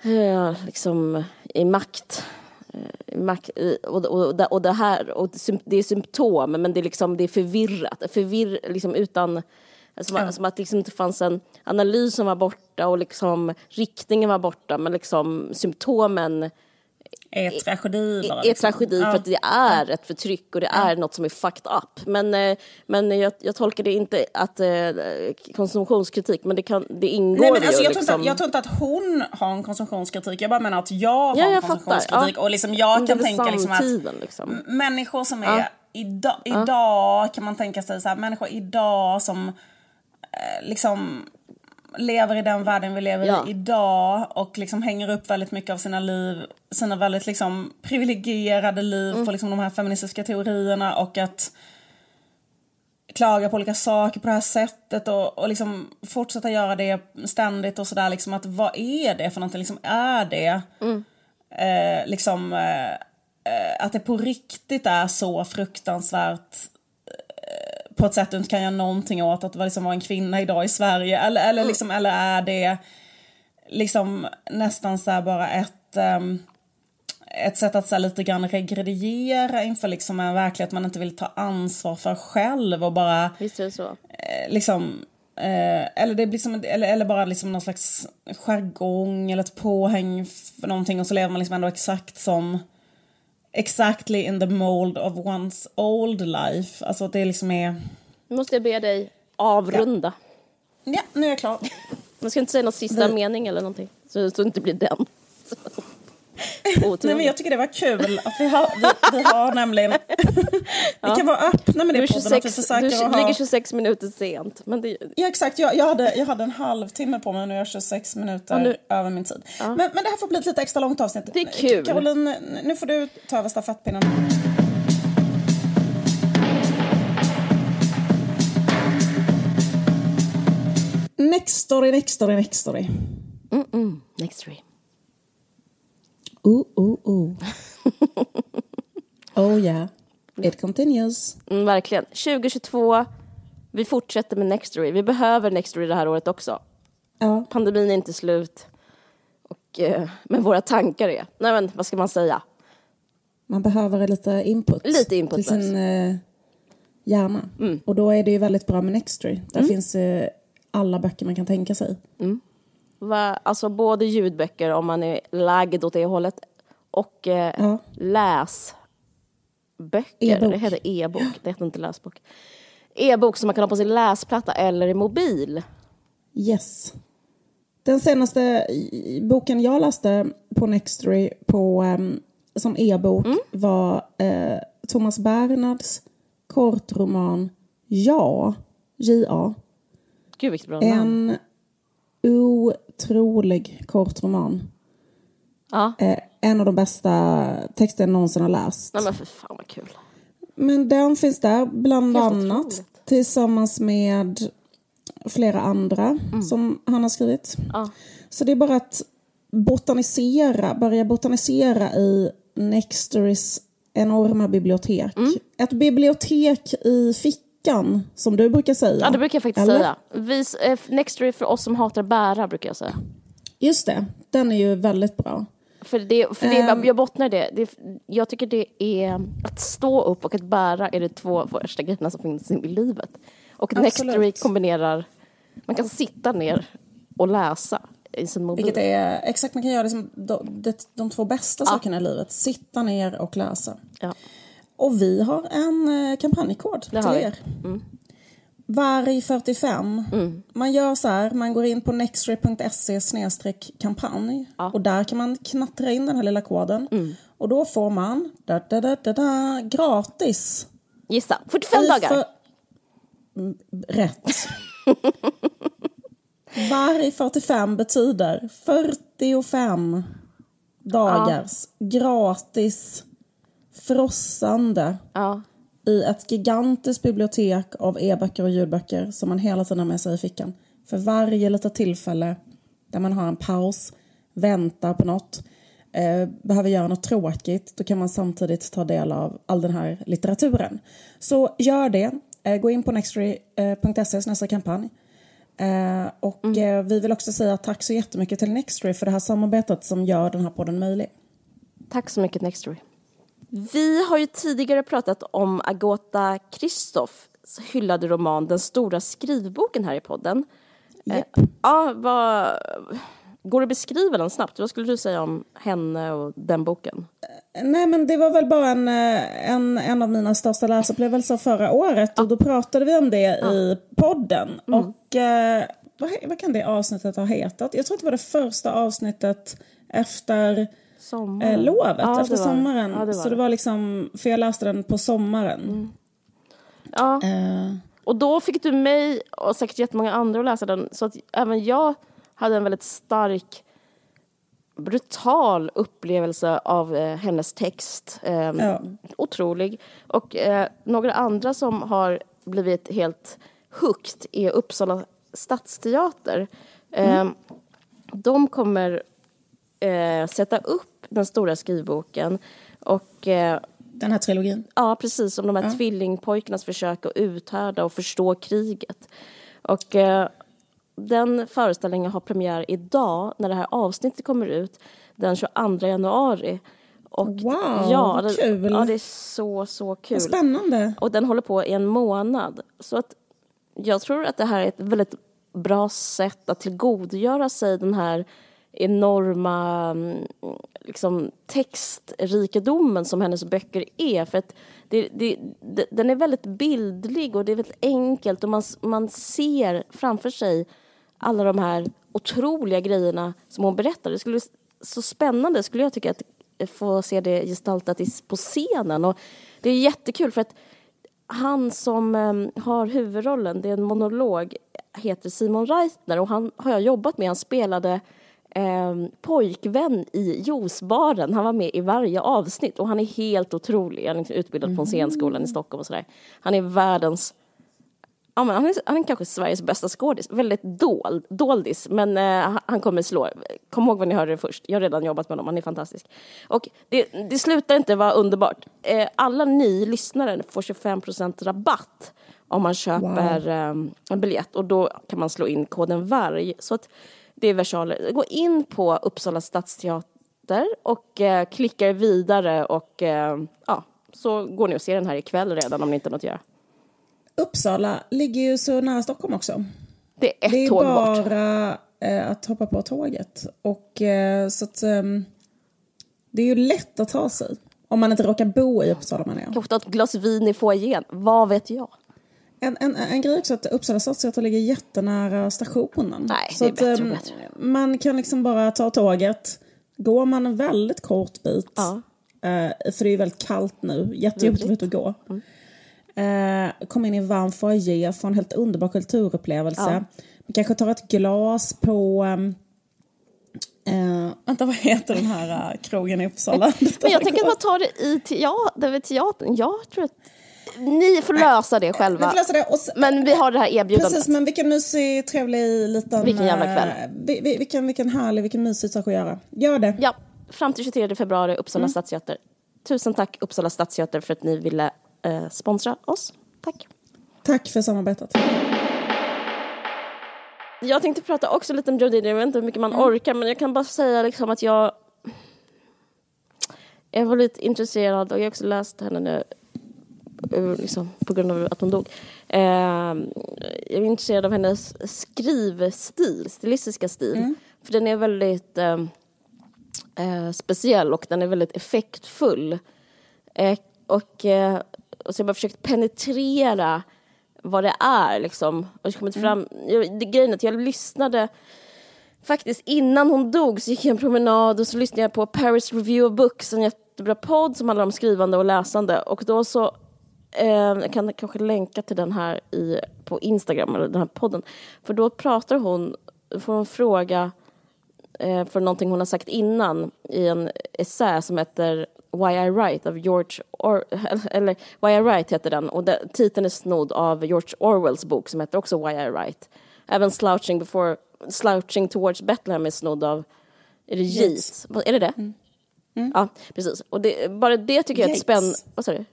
eh, liksom i makt. Eh, och, och, och, det här, och det är symptom men det är liksom det är förvirrat, förvirr, liksom utan som, ja. som att det liksom inte fanns en analys som var borta och liksom riktningen var borta men liksom symptomen är tragedi bara. Liksom. Är tragedi för att det är ett förtryck och det är något som är fucked up. Men, eh, men jag, jag tolkar det inte att eh, konsumtionskritik, men det, kan, det ingår Nej, men alltså, ju. Jag, liksom... tror inte, jag tror inte att hon har en konsumtionskritik, jag bara menar att jag har ja, jag en konsumtionskritik. Ja. Och liksom jag kan tänka liksom att liksom. människor som är ja. idag, idag kan man tänka sig så här, människor idag som eh, liksom lever i den världen vi lever ja. i idag och liksom hänger upp väldigt mycket av sina liv, sina väldigt liksom privilegierade liv mm. på liksom de här feministiska teorierna och att klaga på olika saker på det här sättet och, och liksom fortsätta göra det ständigt och sådär liksom att vad är det för någonting, liksom är det mm. eh, liksom eh, eh att det på riktigt är så fruktansvärt på ett sätt du inte kan göra någonting åt att liksom vara en kvinna idag i Sverige? Eller, eller, mm. liksom, eller är det liksom nästan så bara ett, um, ett sätt att så lite grann regrediera inför liksom en verklighet man inte vill ta ansvar för själv och bara... Visst är det så. Eh, liksom, eh, eller, det blir som, eller, eller bara liksom någon slags jargong eller ett påhäng för någonting och så lever man liksom ändå exakt som exactly in the mold of one's old life. Alltså det liksom är... Nu måste jag be dig avrunda. Ja, ja nu är jag klar. Man ska inte säga någon sista Vi... mening eller någonting, så, så det inte blir den. Nej, men jag tycker det var kul att vi har, vi, vi har nämligen... vi kan vara öppna med det du podden. 26, att vi du ha... ligger 26 minuter sent. Men det... Ja exakt, jag, jag, hade, jag hade en halvtimme på mig och nu är jag 26 minuter nu... över min tid. Ja. Men, men det här får bli ett lite extra långt avsnitt. Det är kul. Caroline, nu får du ta över stafettpinnen. Next story, next story, next story. Mm -mm. Next story. Ooh, ooh, ooh. oh yeah, it continues. Mm, verkligen. 2022, vi fortsätter med Nextory. Vi behöver Nextory det här året också. Ja. Pandemin är inte slut. Och, eh, men våra tankar är, nej men vad ska man säga? Man behöver lite input. Lite input. Till sin eh, hjärna. Mm. Och då är det ju väldigt bra med Nextory. Där mm. finns eh, alla böcker man kan tänka sig. Mm. Va, alltså både ljudböcker om man är lagd åt det hållet och eh, ja. läsböcker. E det heter e-bok, det heter inte läsbok. E-bok som man kan ha på sin läsplatta eller i mobil. Yes. Den senaste boken jag läste på Nextory på, um, som e-bok mm. var uh, Thomas Bernhards kortroman Ja, J-A. Gud vilket bra namn otrolig kort roman. Ja. Eh, en av de bästa texter jag någonsin har läst. Nej men för fan vad kul. Men den finns där bland Helt annat otroligt. tillsammans med flera andra som han har skrivit. Mm. Ja. Så det är bara att botanisera, börja botanisera i Nextorys enorma bibliotek. Mm. Ett bibliotek i fickan, som du brukar säga. Ja det brukar jag faktiskt Eller? säga. Vis, eh, Nextory för oss som hatar bära brukar jag säga. Just det, den är ju väldigt bra. För, det, för det, Ehm. jag bottnar det. det. Jag tycker det är att stå upp och att bära är de två första grejerna som finns i livet. Och. Nextory kombinerar, man kan sitta ner och läsa i sin mobil. Vilket är exakt, man kan göra det som de, det, de två bästa sakerna i livet. Sitta ner och läsa. Ja. Och vi har en eh, kampanjkod till har vi. er. Varg45. Mm. Man gör så här, man går in på nextray.se kampanj Ja. och där kan man knattra in den här lilla koden. Mm. Och då får man da, da, da, da, da, gratis. Gissa, 45 I dagar. för- Mm, Rätt. Varg45 betyder 45 dagars gratis frossande Ja. i ett gigantiskt bibliotek av e-böcker och ljudböcker som man hela tiden har med sig i fickan. För varje litet tillfälle där man har en paus, väntar på något, eh, behöver göra något tråkigt, då kan man samtidigt ta del av all den här litteraturen. Så gör det. Eh, gå in på nextory.se nästa kampanj. Eh, och eh, vi vill också säga tack så jättemycket till Nextory för det här samarbetet som gör den här podden möjlig. Tack så mycket Nextory. Vi har ju tidigare pratat om Agota Christoffs hyllade roman Den stora skrivboken här i podden. Japp. Eh, ja, vad... Går det att beskriva den snabbt? Vad skulle du säga om henne och den boken? Nej men det var väl bara en, eh, en, en av mina största läsupplevelser förra året och då pratade vi om det i podden. Mm. Och eh, vad, vad kan det avsnittet ha hetat? Jag tror att det var det första avsnittet efter Sommaren. eh, lovet, Ja, efter sommaren. Ja, det Så det var liksom, för jag läste den på sommaren. Ja. Eh, Och då fick du mig och säkert jättemånga andra att läsa den. Så att även jag hade en väldigt stark, brutal upplevelse av eh, hennes text. Eh, Ja. Otrolig. Och eh, några andra som har blivit helt hooked är Uppsala stadsteater. Eh, De kommer eh, sätta upp den stora skrivboken och eh, den här trilogin. Ja, precis. Som de här tvillingpojkarnas försök att uthärda och förstå kriget. Och eh, den föreställningen har premiär idag, när det här avsnittet kommer ut, den 22 januari. Och, Wow, ja, vad det, kul. Ja, det är så, så kul. Vad spännande. Och den håller på i en månad. Så att jag tror att det här är ett väldigt bra sätt att tillgodogöra sig den här enorma mm, liksom, textrikedomen som hennes böcker är. För att det, det, det, den är väldigt bildlig och det är väldigt enkelt och man, man ser framför sig alla de här otroliga grejerna som hon berättar. Det skulle så spännande skulle jag tycka att eh, få se det gestaltat på scenen. Och det är jättekul för att han som ehm, har huvudrollen, det är en monolog, heter Simon Reitner och han har jag jobbat med. Han spelade eh, pojkvän i juicebaren. Han var med i varje avsnitt och han är helt otrolig. Han är liksom utbildad på en scenskolan i Stockholm och sådär. Han är världens Ja, men han, är, han är kanske Sveriges bästa skådis. Väldigt dold, doldis, men eh, han- kommer slå. Kom ihåg vad ni hörde det först. Jag har redan jobbat med honom, han är fantastisk. Och det, det slutar inte vara underbart. Eh, alla ni lyssnare får 25% rabatt om man köper eh, en biljett och då kan man slå in koden VARG. Så att det är versaler. Gå in på Uppsala stadsteater och eh, klickar vidare och eh, ja, så går ni och ser den här ikväll redan om ni inte har något att göra. Uppsala ligger ju så nära Stockholm också. Det är ett Det är tåg bara eh, att hoppa på tåget. Och, eh, så att, ehm, det är ju lätt att ta sig. Om man inte råkar bo i Uppsala menar jag. Kanske ta ett glas vin i foajén, vad vet jag? En, en, en grej också att Uppsala stadsteater ligger jättenära stationen. Nej, så det är att, bättre bättre. Man kan liksom bara ta tåget. Går man en väldigt kort bit, Ja. eh, för det är väldigt kallt nu, jättejobbigt att gå. Mm. Eh, kom in i en varm foajé, få en helt underbar kulturupplevelse. kanske tar ett glas på um, Uh, vänta, vad heter den här uh, krogen i Uppsala? Men jag tänker bara ta det i teater, teatern. Jag tror att ni får lösa det själva. Vi får lösa det. Och men vi har det här erbjudandet. Precis, men vilken mysig, trevlig liten... Vilken jävla kväll. Uh, vilken, vilken härlig, vilken mysig sak att göra. Gör det. Ja, fram till 23 februari, Uppsala mm. stadsteater. Tusen tack Uppsala stadsteater för att ni ville uh, sponsra oss. Tack. Tack för samarbetet. Jag tänkte prata också lite om Jodie, jag vet inte hur mycket man mm. orkar, men jag kan bara säga liksom att jag jag var lite intresserad och jag har också läst henne nu liksom, på grund av att hon dog. Eh, jag är intresserad av hennes skrivstil, stilistiska stil. Mm. För den är väldigt eh, eh, speciell och den är väldigt effektfull. Eh, och, eh, och så jag har försökt penetrera vad det är liksom. Och kommit mm. fram, jag, det, grejen är att jag lyssnade faktiskt innan hon dog så gick jag en promenad och så lyssnade jag på Paris Review of Books, en jättebra podd som handlar om skrivande och läsande. Och då så Eh, jag kan kanske länka till den här i, på Instagram, eller den här podden. För då pratar hon, får hon fråga eh, för någonting hon har sagt innan i en essä som heter Why I Write av George Or eller Why I Write heter den och det, titeln är snodd av George Orwells bok som heter också Why I Write. Även Slouching, before, Slouching Towards Bethlehem är snodd av, är det Yeats? Är det det? Mm. Mm. Ja, precis. Och det, bara det tycker jag är ett spännande... Vad sa du?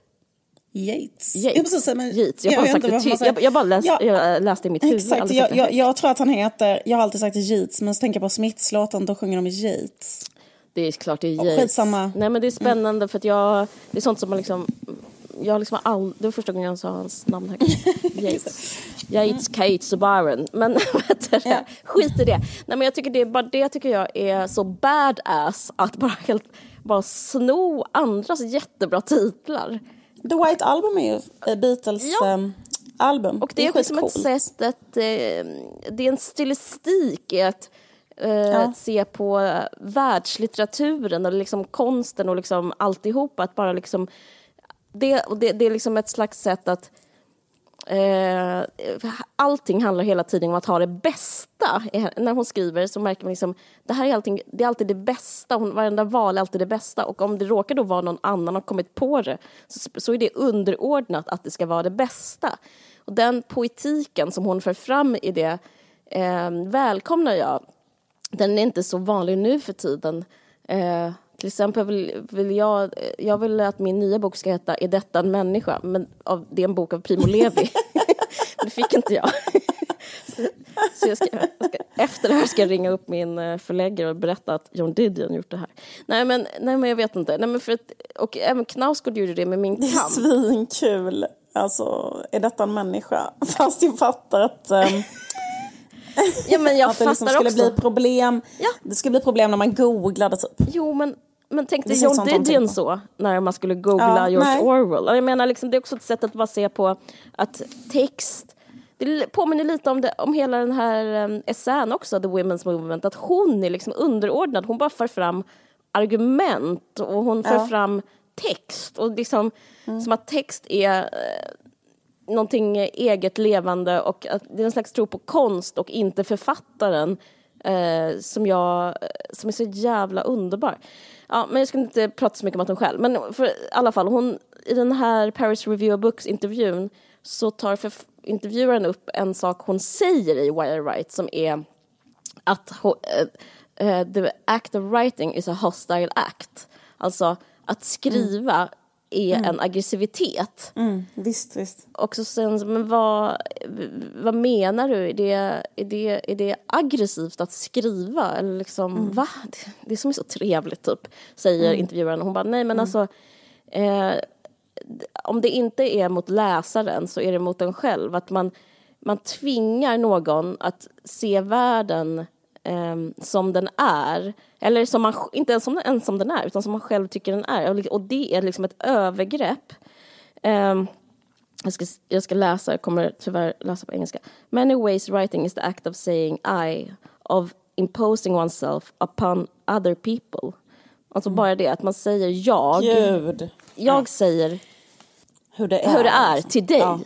Yates. Yates. Ja, precis, men, Yates. Jag, jag, bara sagt det, jag, jag bara läst, ja, jag läste i mitt huvud. Exakt, jag, jag, jag, tror att han heter, jag har alltid sagt Yates, men så tänker jag på Smiths-låten, då sjunger de Yates. Det är klart det är Yates. Skitsamma. Nej men det är spännande mm. för att jag, det är sånt som man liksom, jag har liksom all, det var första gången jag sa hans namn här. Yates. Yates, Cates och Byron. Men vet du, ja. skit i det. Nej men jag tycker det, bara det tycker jag är så badass att bara helt, bara sno andras jättebra titlar. The White Album är ju eh, Beatles ja. um, album. Och det, det är, liksom ett sätt att, det är en stilistik i att, eh, ja. att se på världslitteraturen och liksom konsten och liksom alltihopa. Att bara liksom, det, det, det är liksom ett slags sätt att Eh, allting handlar hela tiden om att ha det bästa. Eh, när hon skriver så märker man liksom, det här är, allting, det är alltid det bästa, hon, varenda val är alltid det bästa. Och om det råkar då vara någon annan har kommit på det så, så är det underordnat att det ska vara det bästa. Och den poetiken som hon för fram i det eh, välkomnar jag. Den är inte så vanlig nu för tiden. Eh, till exempel vill, vill, jag, jag vill att min nya bok ska heta Är detta en människa? Men av, det är en bok av Primo Levi. det fick inte jag. så, jag, ska, jag ska, efter det här ska jag ringa upp min eh, förläggare och berätta att John Didion gjort det här. Nej men, nej, men jag vet inte. Nej, men för att, och även Knausgård gjorde det med Min kamp. Det är svinkul. Alltså, är detta en människa? Fast jag fattar att... Um... Ja, men jag att det liksom skulle också. bli problem. Ja. Det skulle bli problem när man googlade typ. Jo, men men tänkte John Didion så, när man skulle googla ja, George nej. Orwell? Jag menar, liksom, det är också ett sätt att bara se på att text det påminner lite om, det, om hela den här um, essän också, The Women's Movement, att hon är liksom underordnad. Hon bara för fram argument och hon för ja. fram text. Och liksom, mm. Som att text är uh, någonting eget levande och att det är en slags tro på konst och inte författaren uh, som, jag, som är så jävla underbar. Ja, men jag ska inte prata så mycket om att hon själv. Men för, i alla fall, hon, i den här Paris Review of Books-intervjun så tar för, intervjuaren upp en sak hon säger i Wire Right som är att uh, uh, the act of writing is a hostile act. Alltså att skriva mm är mm. en aggressivitet. Mm, visst, visst. Och så sen, men vad, vad menar du? Är det, är, det, är det aggressivt att skriva? Eller liksom, mm. va? Det, det är som är så trevligt, typ, säger mm. intervjuaren. Hon bara, nej men mm. alltså, eh, om det inte är mot läsaren så är det mot en själv. Att man, man tvingar någon att se världen eh, som den är. Eller som man, inte ens som, ens som den är, utan som man själv tycker den är. Och det är liksom ett övergrepp. Eh, jag, ska, jag ska läsa, jag kommer tyvärr läsa på engelska. Many ways writing is the act of saying I, of imposing oneself upon other people. Alltså mm. bara det att man säger jag. Gud. Jag säger hur det är, hur det är till dig. Ja.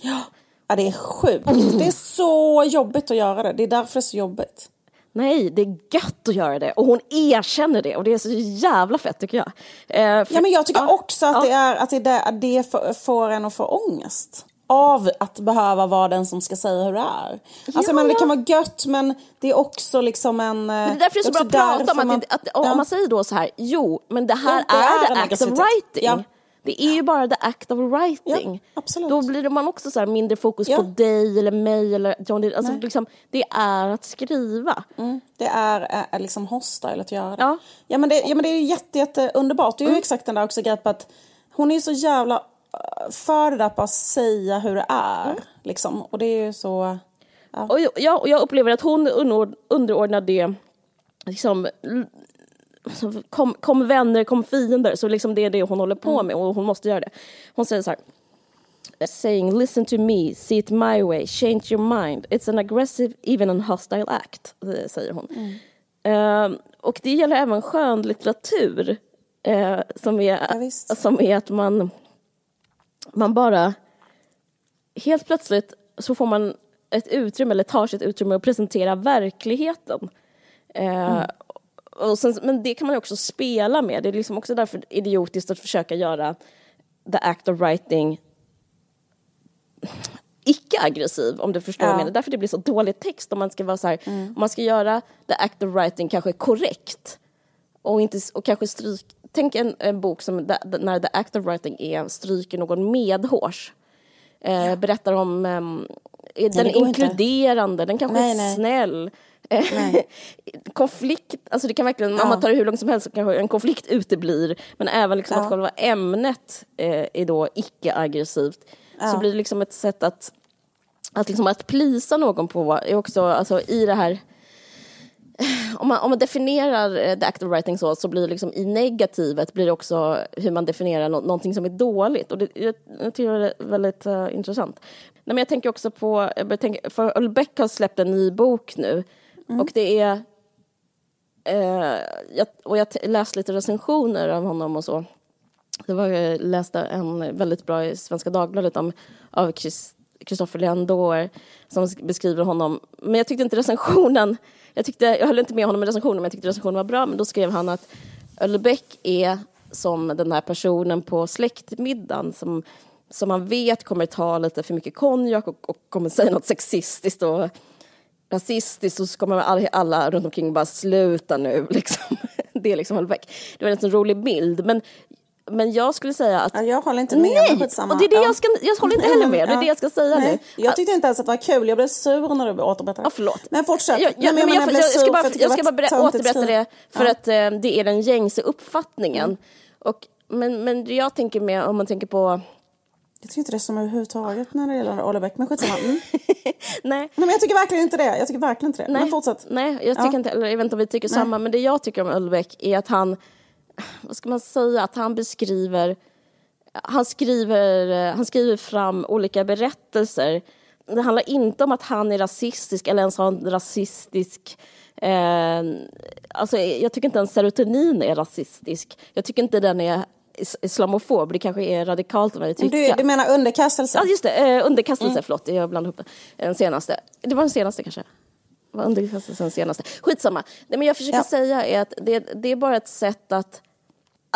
Ja. Ja, det är sjukt. Mm. Det är så jobbigt att göra det. Det är därför det är så jobbigt. Nej, det är gött att göra det. Och hon erkänner det och det är så jävla fett tycker jag. Eh, för, ja, men jag tycker ja, också att, ja. det, är, att det, att det får en att få ångest av att behöva vara den som ska säga hur det är. Alltså, ja, men det kan vara gött men det är också liksom en... Men det är därför det är så bra att prata om att, man, att, att om man säger då så här, jo men det här det är, är the act of writing. Det är ju bara the act of writing. Ja, Då blir man också så mindre fokus ja. på dig eller mig eller John. Alltså liksom, det är att skriva. Mm. Det är, är liksom hostile att göra det. Ja. Ja, men det, ja men det är jätte, jätte underbart. Det är ju mm. exakt den där också grejen att hon är så jävla äh, för det där på att säga hur det är. Mm. Liksom. Och det är ju så... Ja. Och jag, jag upplever att hon underordnar det liksom, Alltså, kom, kom vänner, kom fiender. Så liksom det är det hon håller på mm. med och hon måste göra det. Hon säger så här. Saying listen to me, see it my way, change your mind. It's an aggressive, even an hostile act, eh, säger hon. Mm. Uh, och det gäller även skönlitteratur. Uh, som, är, ja, som är att man, man bara... Helt plötsligt så får man ett utrymme, eller tar sig ett utrymme att presentera verkligheten. Uh, mm. Och sen, men det kan man också spela med. Det är liksom också därför idiotiskt att försöka göra the act of writing icke-aggressiv, om du förstår ja. vad jag menar. Därför det blir så dålig text om man ska vara så här, mm. om man ska göra the act of writing kanske korrekt och, inte, och kanske stryk, tänk en, en bok som the, när the act of writing är stryker någon medhårs. Eh, ja. Berättar om um, den är inkluderande, inte. den kanske nej, är nej. snäll. konflikt, alltså det kan verkligen, ja. om man tar det hur långt som helst, kanske en konflikt uteblir, men även liksom ja. att själva ämnet eh, är då icke-aggressivt, ja. så blir det liksom ett sätt att, att, liksom att plisa någon på, är också, alltså i det här om man, om man definierar eh, the act of writing så, så blir det liksom i negativet blir det också hur man definierar no någonting som är dåligt. Och det, jag, jag tycker det är väldigt uh, intressant. Nej, men jag tänker också på, tänker, för Ulbeck har släppt en ny bok nu Mm. Och det är... Eh, jag, och jag läste lite recensioner av honom och så. Det var, jag läste en väldigt bra i Svenska Dagbladet om, av Kristoffer Leandor som beskriver honom. Men jag tyckte inte recensionen... Jag, tyckte, jag höll inte med honom i recensionen, men jag tyckte recensionen var bra. Men då skrev han att Ölbeck är som den här personen på släktmiddagen som, som man vet kommer ta lite för mycket konjak och, och kommer säga något sexistiskt och rasistiskt och så kommer alla, alla runt omkring bara sluta nu. Liksom. Det är liksom Ölbeck. Det var en sån rolig bild. Men, men jag skulle säga att... Ja, jag håller inte med. Nej, och det är det jag, ska, jag håller inte heller med. Det är det jag ska säga Nej. nu. Jag tyckte inte ens att det var kul. Jag blev sur när du återberättade. Ja, förlåt. Men fortsätt. Jag, jag, men jag, jag, jag, ska bara, jag ska bara berätta, återberätta det för ja. att eh, det är den gängse uppfattningen. Mm. Och, men, men jag tänker med, om man tänker på jag tycker inte det är som överhuvudtaget när det gäller Olle Beck, men skitsamma. Mm. Nej. Nej, men jag tycker verkligen inte det. Jag tycker verkligen inte det. Nej. Men fortsätt. Nej, jag tycker ja. inte, eller jag vet inte om vi tycker Nej. samma, men det jag tycker om Ölbeck är att han, vad ska man säga, att han beskriver, han skriver, han skriver fram olika berättelser. Det handlar inte om att han är rasistisk eller ens har en rasistisk Eh, alltså, jag tycker inte ens serotonin är rasistisk. Jag tycker inte den är islamofob, det kanske är radikalt vad jag tycker. Du, du menar underkastelse? Ja, just det, eh, underkastelse, mm. förlåt, jag blandade ihop. Den senaste. Det var den senaste kanske? var underkastelsen senaste. Skitsamma. Det men jag försöker ja. säga är att det, det, är bara ett sätt att,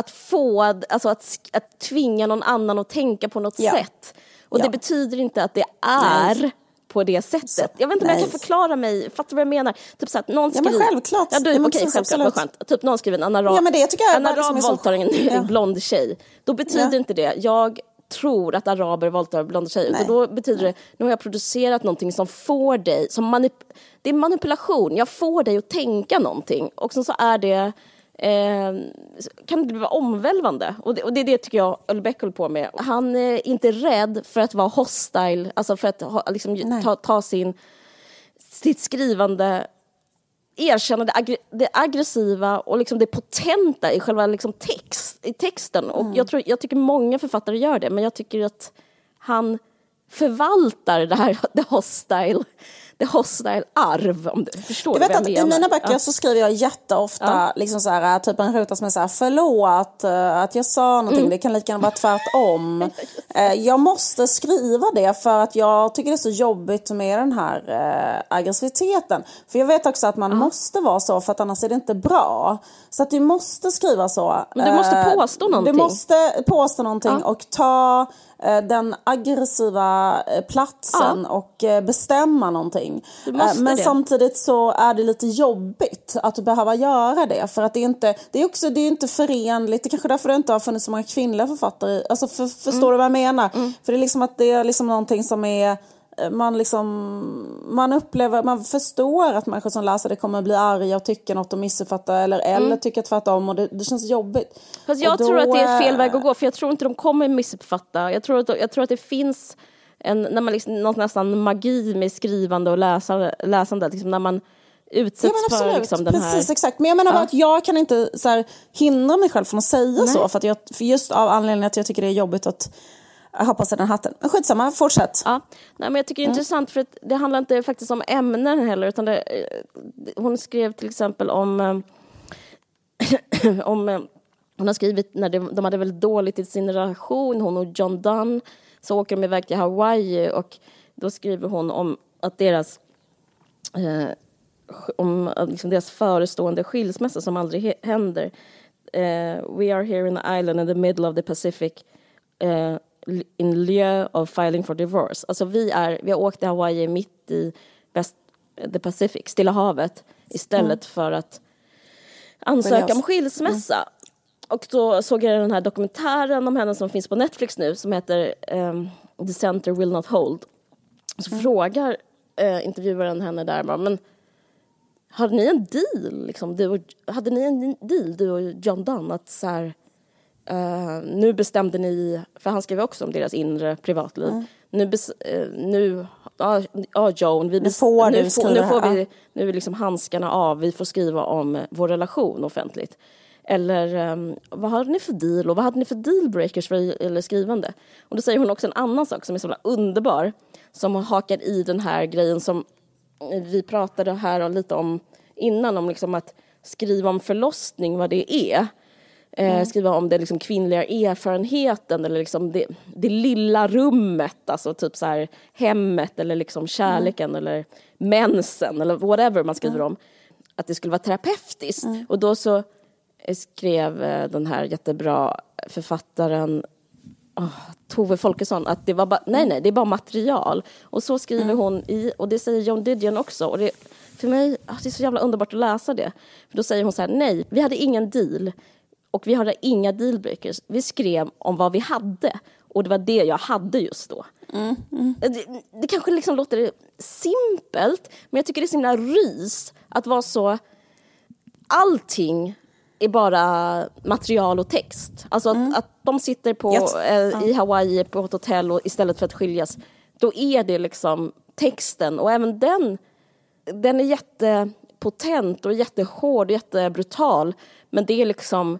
att få, alltså att, att tvinga någon annan att tänka på något ja. sätt. Och ja. det betyder inte att det är Nej på det sättet. Så, jag vet inte om jag kan förklara mig, fattar du vad jag menar? Typ så att någon skriver... Ja men självklart. Ja, du, ja, okej, självklart, vad skönt. Typ någon skriver en anarab, ja, men det tycker jag en arab liksom våldtar en ja. blond tjej. Då betyder inte det, jag tror att araber våldtar blonda tjejer. Utan då betyder det, nu har jag producerat någonting som får dig, som manip det är manipulation, jag får dig att tänka någonting. Och så är det eh, kan det bli omvälvande. Och det, och det är det tycker jag Ölbeck håller på med. Han är inte rädd för att vara hostile, alltså för att ha, liksom, ta, ta, sin, sitt skrivande erkänna det, aggr det aggressiva och liksom det potenta i själva liksom text, i texten. Och mm. jag, tror, jag tycker många författare gör det, men jag tycker att han förvaltar det här, the hostile det hostile arv, om du förstår Du vet vad jag menar. i mina böcker Ja. så skriver jag jätteofta Ja. liksom så här, typ en ruta som är så här, förlåt eh, att jag sa någonting, Mm. det kan lika gärna vara tvärtom. Eh, jag måste skriva det för att jag tycker det är så jobbigt med den här eh, aggressiviteten. För jag vet också att man måste vara så för att annars är det inte bra. Så att du måste skriva så. Men du måste Eh, påstå någonting. Du måste påstå någonting Ja. och ta eh, den aggressiva eh, platsen och eh, bestämma någonting. Eh, Men det. samtidigt så är det lite jobbigt att behöva göra det. För att det är inte, det är också, det är inte förenligt. Det är kanske därför det inte har funnits så många kvinnliga författare. Alltså för, förstår Mm. du vad jag menar? För det är liksom att det är liksom någonting som är eh, man liksom, man upplever, man förstår att människor som läser det kommer bli arga och tycka något och missuppfatta eller, eller tycka tvärtom och det, det känns jobbigt. Mm. Fast jag då, tror att det är fel väg att gå, för jag tror inte de kommer missuppfatta. Jag tror att, jag tror att det finns en, när man liksom, något nästan magi med skrivande och läsande, läsande liksom när man utsätts Ja, men för absolut. liksom, den Precis, här... exakt. Men jag menar bara att jag kan inte så här, hindra mig själv från att säga så. För, att jag, för just av anledningen att jag tycker det är jobbigt att ha på sig den hatten. Men skitsamma, fortsätt. Ja, nej, men jag tycker det är intressant för att det handlar inte faktiskt om ämnen heller utan det, eh, hon skrev till exempel om, eh, om eh, hon har skrivit när det, de hade väldigt dåligt i sin relation, hon och John Dunn, så åker de iväg till Hawaii och då skriver hon om att deras eh, om liksom deras förestående skilsmässa som aldrig händer. Eh, we are here in the island in the middle of the Pacific eh, in lieu of filing for divorce. Alltså vi, är, vi har åkt till Hawaii mitt i West, the Pacific, Stilla havet, istället för att ansöka om skilsmässa. Och då såg jag den här dokumentären om henne som finns på Netflix nu som heter ehm, The Center Will Not Hold. Så frågar eh, intervjuaren henne där bara, men hade ni en deal, liksom, du och, hade ni en deal, du och John Dunn, att så här, eh, nu bestämde ni, för han skrev också om deras inre privatliv, nu, bes, eh, nu, ja, ja Joan, vi bes, får nu, skriva nu det här, får vi, nu är liksom handskarna av, vi får skriva om vår relation offentligt. Eller ehm, vad hade ni för deal och vad hade ni för dealbreakers för eller skrivande? Och då säger hon också en annan sak som är så underbar som hakar i den här grejen som vi pratade här lite om innan om liksom att skriva om förlossning, vad det är. Eh, skriva om den liksom kvinnliga erfarenheten eller liksom det, det lilla rummet, alltså typ så här hemmet eller liksom kärleken eller mensen eller whatever man skriver om. Att det skulle vara terapeutiskt. Och då så eh, skrev eh, den här jättebra författaren oh, Tove Folkesson att det var bara, nej nej, det är bara material. Och så skriver hon i, och det säger John Didion också. Och det, för mig, ah, det är så jävla underbart att läsa det. För då säger hon så här, nej, vi hade ingen deal. Och vi hade inga dealbreakers. Vi skrev om vad vi hade. Och det var det jag hade just då. Det, det kanske liksom låter simpelt, men jag tycker det är så himla rys att vara så allting är bara material och text. Alltså att, att de sitter på, Yes. eh, i Hawaii på ett hotell och istället för att skiljas, då är det liksom texten och även den, den är jättepotent och jättehård och jättebrutal, men det är liksom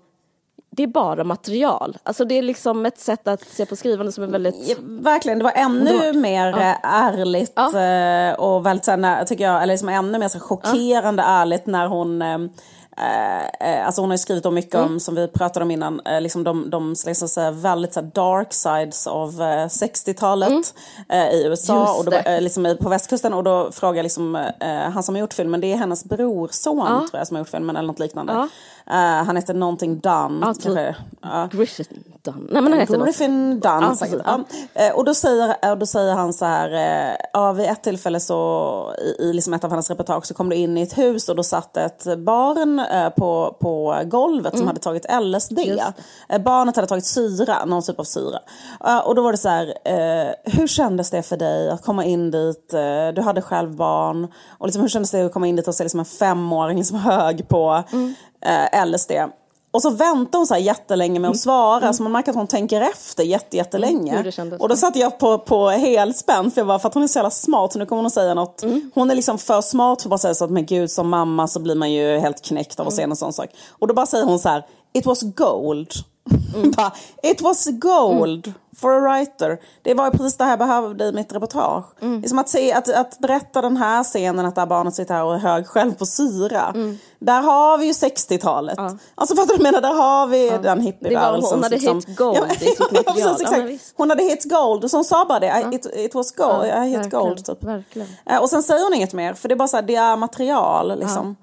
det är bara material. Alltså det är liksom ett sätt att se på skrivande som är väldigt... Ja, verkligen, det var ännu mer eh, ärligt Ja. eh, och väldigt här, tycker jag, eller liksom ännu mer så chockerande ärligt när hon eh, eh, alltså hon har ju skrivit om mycket Mm. om, som vi pratade om innan, eh, liksom de, de liksom så väldigt så dark sides av eh, 60-talet eh, i USA Mm. Och då, var- det. liksom, på västkusten. Och då frågar liksom, han som har gjort filmen, det är hennes brorson tror jag som har gjort filmen eller något liknande. Eh, han heter någonting Dunn, kanske. Ja. Griffin Dunn. Nej men han heter något. Griffin Dunn Ja, säkert. Ja. Eh, Och då säger, och då säger han så här, eh, ja vid ett tillfälle så i, i liksom ett av hennes reportage så kom du in i ett hus och då satt ett barn eh, på, på golvet som hade tagit LSD. Mm. Eh, Barnet hade tagit syra, någon typ av syra. Eh, Och då var det så här, eh, hur kändes det för dig att komma in dit? Eh, Du hade själv barn. Och liksom, hur kändes det att komma in dit och se liksom en femåring liksom hög på Mm. Eh, LSD? Och så väntar hon så här jättelänge med att svara, så man märker att hon tänker efter jätte, jättelänge. Mm, och då satt jag på, på helspänn, för jag bara, för att hon är så jävla smart, så nu kommer hon att säga något. Mm. Hon är liksom för smart för att bara säga så att, men gud, som mamma så blir man ju helt knäckt av att se Mm. en sån sak. Och då bara säger hon så här, it was gold. Mm. bara, it was gold. For a writer. Det var ju precis det här jag behövde i mitt reportage. Mm. Det är som att, se, att, att berätta den här scenen att det här barnet sitter här och är hög själv på syra. Mm. Där har vi ju 60-talet. Ja. Alltså fattar du menar, där har vi ja. den hippierörelsen. Hon hade liksom. hit gold ja, i sitt material. ja, hon hade hit gold och så hon sa bara det, it, it was gold, ja, hit gold typ. Verkligen. Uh, och sen säger hon inget mer för det är bara så här, det är material liksom.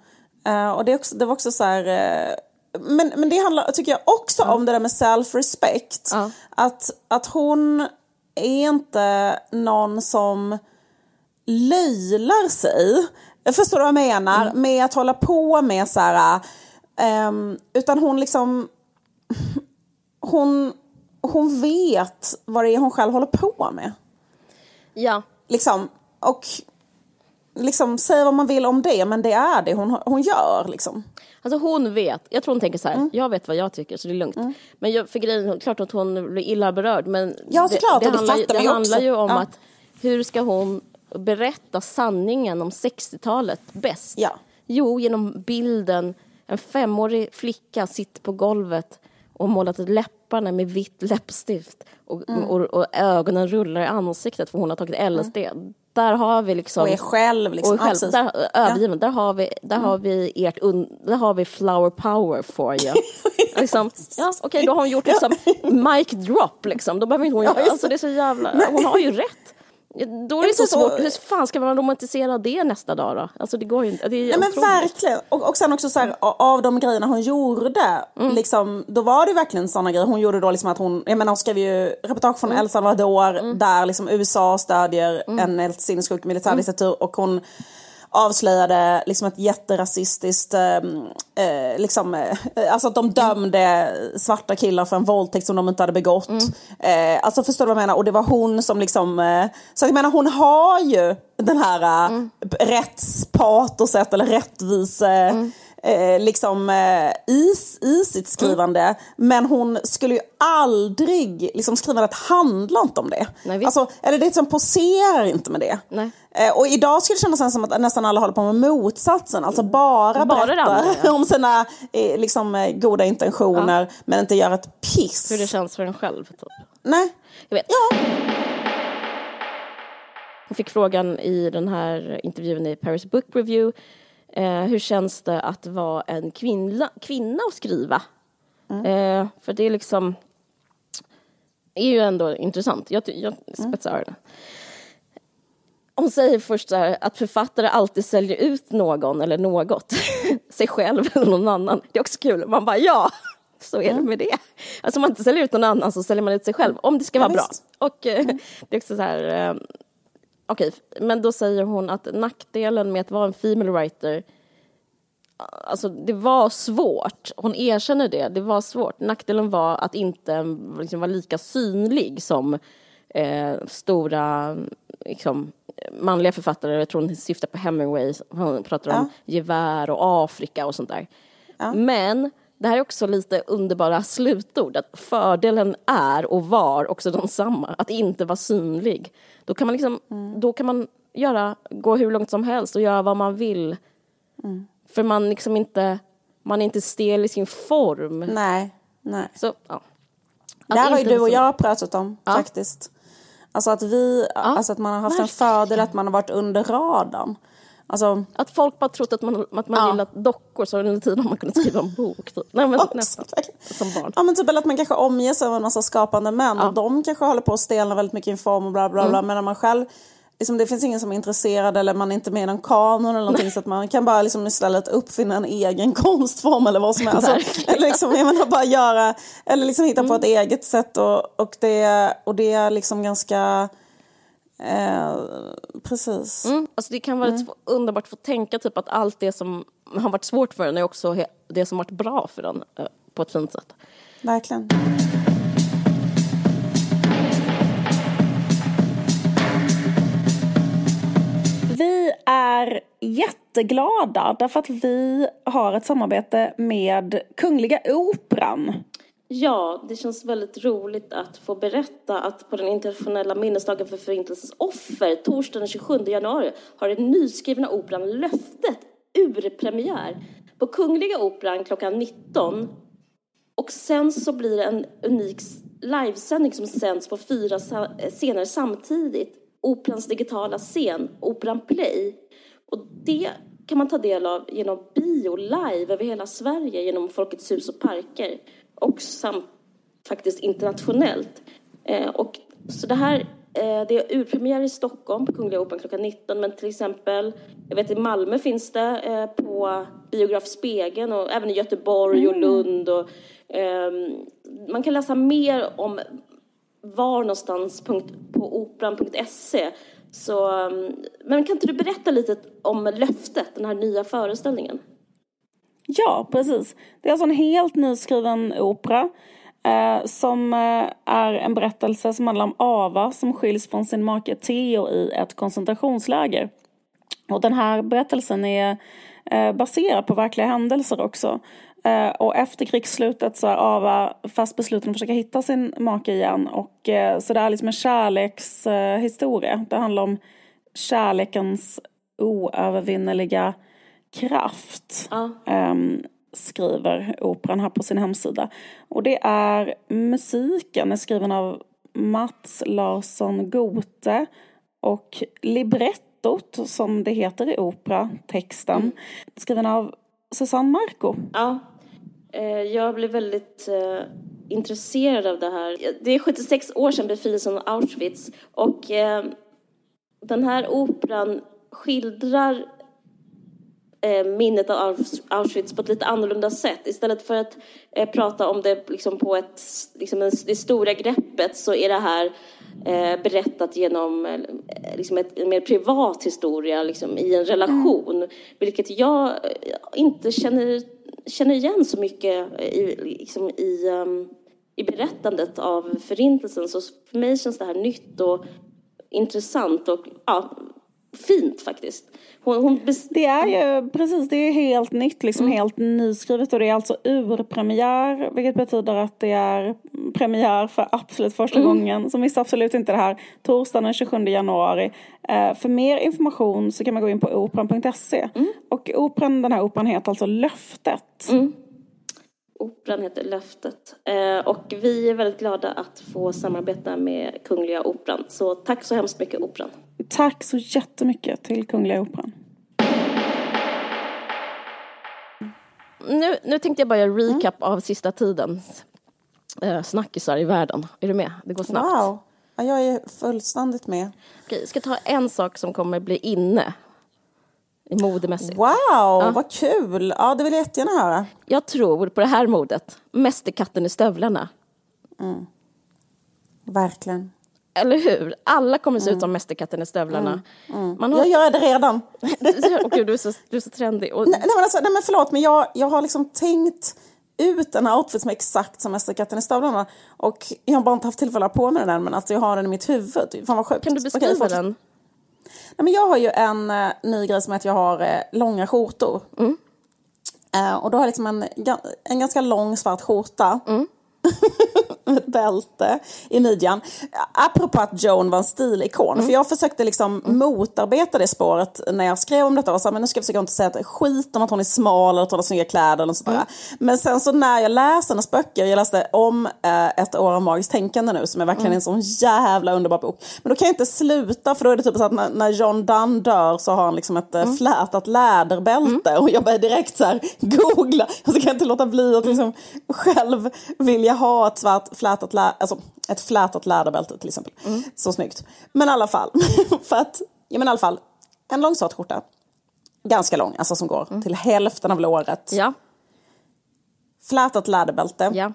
Uh, och det, också, det var också så här uh, men, men det handlar, tycker jag, också om det där med self-respect. Att, att hon är inte någon som löjlar sig. Förstår du vad jag menar? Mm. Med att hålla på med så här... Um, utan hon liksom... Hon, hon vet vad det är hon själv håller på med. Ja. Liksom, och liksom, säg vad man vill om det, men det är det hon, hon gör. Liksom. Alltså hon vet, jag tror hon tänker så här, mm. jag vet vad jag tycker så det är lugnt. Mm. Men jag, för grejen, klart att hon blir illa berörd men ja, såklart, det, det, handlar, det, det handlar ju om ja. att hur ska hon berätta sanningen om 60-talet bäst? Ja. Jo, genom bilden, en femårig flicka sitter på golvet och målat läpparna med vitt läppstift och, mm. och, och, ögonen rullar i ansiktet för hon har tagit LSD. Mm där har vi liksom... Och är själv liksom. Och själv, där, övergiven, ja. där har vi, där mm. har vi ert, un, där har vi flower power for you. liksom, ja, okej, okay, då har hon gjort liksom mic drop liksom, då behöver inte hon ja, alltså det är så jävla, hon har ju rätt. Då är det så svårt. Hur fan ska man romantisera det nästa dag då? Alltså det går ju inte. Det är Nej, men verkligen. Och, och sen också så här, av de grejerna hon gjorde, mm. liksom, då var det verkligen sådana grejer. Hon gjorde då liksom att hon, jag menar hon skrev ju reportage från mm. El Salvador mm. där liksom USA stödjer mm. en helt sinnessjuk militärdiktatur mm. och hon avslöjade liksom ett jätterasistiskt, ehm, eh, liksom, eh, alltså att de dömde svarta killar för en våldtäkt som de inte hade begått. Mm. Eh, alltså förstår du vad jag menar? Och det var hon som liksom, eh, så jag menar hon har ju den här eh, mm. rättspatoset eller rättvise mm eh, liksom, eh, i, i sitt skrivande. Mm. Men hon skulle ju aldrig, liksom skrivandet handlar inte om det. Nej, alltså, eller det liksom poserar inte med det. Eh, och idag skulle det kännas som att nästan alla håller på med motsatsen. Alltså bara, bara berättar ja. om sina eh, liksom, eh, goda intentioner ja. men inte gör ett piss. Hur det känns för en själv. Typ. Nej. Jag vet. Ja. Hon fick frågan i den här intervjun i Paris Book Review Eh, hur känns det att vara en kvinna, kvinna och skriva? Mm. Eh, för det är liksom är ju ändå intressant. Jag, jag spetsar öronen. Hon säger först här, att författare alltid säljer ut någon eller något. sig själv eller någon annan. Det är också kul. Man bara ja, så är mm. det med det. Alltså om man inte säljer ut någon annan så säljer man ut sig själv. Om det ska vara ja, bra. Och eh, mm. det är också så här, eh, Okej, okay, men då säger hon att nackdelen med att vara en female writer Alltså det var svårt, hon erkänner det, det var svårt. Nackdelen var att inte liksom, vara lika synlig som eh, stora liksom, manliga författare, jag tror hon syftar på Hemingway, hon pratar ja. om gevär och Afrika och sånt där. Ja. Men det här är också lite underbara slutord, att fördelen är och var också densamma, att inte vara synlig. Då kan man liksom, mm. då kan man göra, gå hur långt som helst och göra vad man vill. Mm. För man liksom inte, man är inte stel i sin form. Nej, nej. Så, ja. Det här har ju du och jag pratat om ja. faktiskt. Alltså att vi, ja. alltså att man har haft en fördel att man har varit under radarn. Alltså, att folk bara trott att man, att man ja. gillat dockor så under tiden har man kunnat skriva en bok. Typ. Nej, men, nästan, som barn. Ja men typ eller att man kanske omger sig av en massa skapande män ja. och de kanske håller på att stelna väldigt mycket i form och bla bla. Mm. Men när man själv liksom, det finns ingen som är intresserad eller man är inte med i någon kanon eller någonting så att man kan bara liksom istället uppfinna en egen konstform eller vad som helst. Alltså, eller liksom, jag menar, bara göra, eller liksom hitta mm. på ett eget sätt och, och, det, och det är liksom ganska Eh, precis. Mm. Alltså det kan vara mm. underbart att få tänka typ att allt det som har varit svårt för en är också det som varit bra för en eh, på ett fint sätt. Verkligen. Vi är jätteglada därför att vi har ett samarbete med Kungliga Operan. Ja, det känns väldigt roligt att få berätta att på den internationella minnesdagen för Förintelsens offer, torsdagen den 27 januari, har den nyskrivna operan Löftet urpremiär på Kungliga Operan klockan 19. Och sen så blir det en unik livesändning som sänds på fyra eh, scener samtidigt. Operans digitala scen, Operan Play. Och det kan man ta del av genom bio live över hela Sverige genom Folkets hus och parker och samt faktiskt internationellt. Eh, och så det här eh, det är urpremiär i Stockholm på Kungliga Operan klockan 19 men till exempel jag vet i Malmö finns det eh, på Biograf Spegeln och även i Göteborg och mm. Lund och ehm, man kan läsa mer om var någonstans på operan.se så, ehm, men kan inte du berätta lite om löftet, den här nya föreställningen? Ja, precis. Det är alltså en helt nyskriven opera eh, som eh, är en berättelse som handlar om Ava som skiljs från sin make Theo i ett koncentrationsläger. Och den här berättelsen är eh, baserad på verkliga händelser också. Eh, och efter krigsslutet så är Ava fast besluten att försöka hitta sin make igen. Och, eh, så det är liksom en kärlekshistoria. Det handlar om kärlekens oövervinneliga kraft. Ja. Um, skriver operan här på sin hemsida. Och det är musiken är skriven av Mats Larsson Gote och librettot som det heter i opera, texten, mm. skriven av Susanne Marco. Ja, eh, jag blev väldigt eh, intresserad av det här. Det är 76 år sedan befrielsen av Auschwitz och eh, den här operan skildrar minnet av Auschwitz på ett lite annorlunda sätt. Istället för att eh, prata om det liksom på ett, liksom det stora greppet så är det här eh, berättat genom eh, liksom ett, en mer privat historia liksom, i en relation. Mm. Vilket jag eh, inte känner, känner igen så mycket i, liksom, i, um, i berättandet av Förintelsen. Så för mig känns det här nytt och intressant och ja, fint faktiskt. Hon, hon det är ju precis, det är helt nytt, liksom mm. helt nyskrivet och det är alltså urpremiär vilket betyder att det är premiär för absolut första mm. gången. Så missa absolut inte det här torsdagen den 27 januari. Eh, för mer information så kan man gå in på operan.se mm. och operan, den här operan heter alltså Löftet. Operan heter Löftet. Eh, och vi är väldigt glada att få samarbeta med Kungliga Operan. Så tack så hemskt mycket Operan. Tack så jättemycket till Kungliga Operan. Nu, nu tänkte jag bara göra recap mm. av sista tidens eh, snackisar i världen. Är du med? Det går snabbt. Wow. Ja, jag är fullständigt med. Okej, jag ska ta en sak som kommer bli inne modemässigt. Wow, ja. vad kul! Ja, det vill jag jättegärna höra. Jag tror på det här modet. Mästerkatten i stövlarna. Mm. Verkligen. Eller hur? Alla kommer se ut som Mästerkatten i stövlarna. Mm. Mm. Man har... Jag gör det redan. och gud, du, är så, du är så trendig. Och... Nej, nej, men alltså, nej, men förlåt, men jag, jag har liksom tänkt ut en outfit som är exakt som Mästerkatten i stövlarna. Och jag har bara inte haft tillfälle att ha på mig den än, men alltså, jag har den i mitt huvud. Fan vad sjukt. Kan du beskriva Okej, den? Nej, men jag har ju en uh, ny grej som är att jag har uh, långa skjortor. Mm. Uh, och då har jag liksom en, en ganska lång svart skjorta. Mm. ett bälte i midjan. Apropå att Joan var en stilikon. Mm. För jag försökte liksom mm. motarbeta det spåret när jag skrev om detta. Och sa, men nu ska jag försöka inte säga att skit om att hon är smal eller att hon har snygga kläder. Eller sådär. Mm. Men sen så när jag läste hennes böcker, jag läste om eh, Ett år av magiskt tänkande nu som är verkligen mm. en sån jävla underbar bok. Men då kan jag inte sluta för då är det typ så att när, när John Donne dör så har han liksom ett eh, mm. flätat läderbälte. Mm. Och jag börjar direkt så här googla. Och så kan jag inte låta bli att liksom själv vilja ha ett svart flätat, lä alltså, ett flätat läderbälte till exempel. Mm. Så snyggt. Men i alla fall, för att, ja men i alla fall, en lång svart skjorta. Ganska lång, alltså som går mm. till hälften av låret. Ja. Flätat läderbälte. Ja.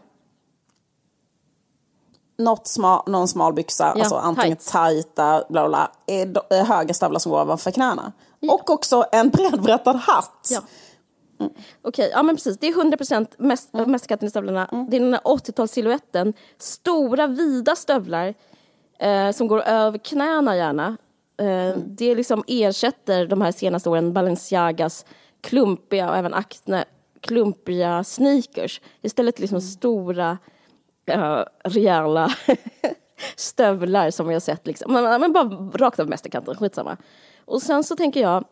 Något smal, någon smal byxa, ja, alltså antingen tight. tajta, bla bla, bla höga stövlar som går ovanför knäna. Ja. Och också en bredbrättad hatt. Ja. Mm. Okej, ja men precis. Det är 100 procent mest, mm. Mästerkatten i stövlarna. Mm. Det är den här 80-talssiluetten. Stora, vida stövlar eh, som går över knäna gärna. Eh, mm. Det liksom ersätter de här senaste åren Balenciagas klumpiga och även Acne klumpiga sneakers. Istället liksom mm. stora, uh, rejäla stövlar som vi har sett. Liksom. Men, men bara rakt av mästerkanten, skitsamma. Och sen så tänker jag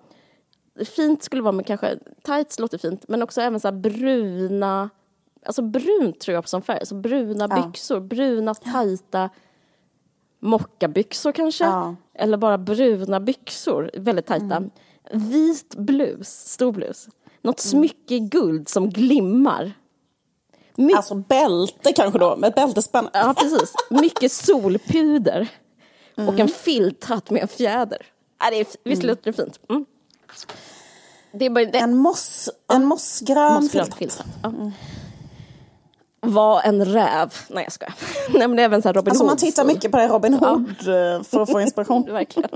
fint skulle vara med kanske, tights låter fint, men också även så bruna alltså brunt tror jag på som färg. Alltså bruna Ja. byxor, bruna tajta mockabyxor kanske. Ja. Eller bara bruna byxor, väldigt tajta. Mm. Vit blus, stor blus. Något Mm. smycke i guld som glimmar. My- Alltså bälte kanske då, med ett bältespänn. Ja, precis. Mycket solpuder. Och Mm. en filthatt med en fjäder. Ja, det är, visst låter det fint? Mm. Det är bara det. En, moss, en mossgrön Mossgrön filthatt. Ja. Var en räv. Nej, jag skojar. Nej, men det är även så här Robin Alltså man Hood. tittar så- mycket på det Robin Hood eh, för att få inspiration. Verkligen.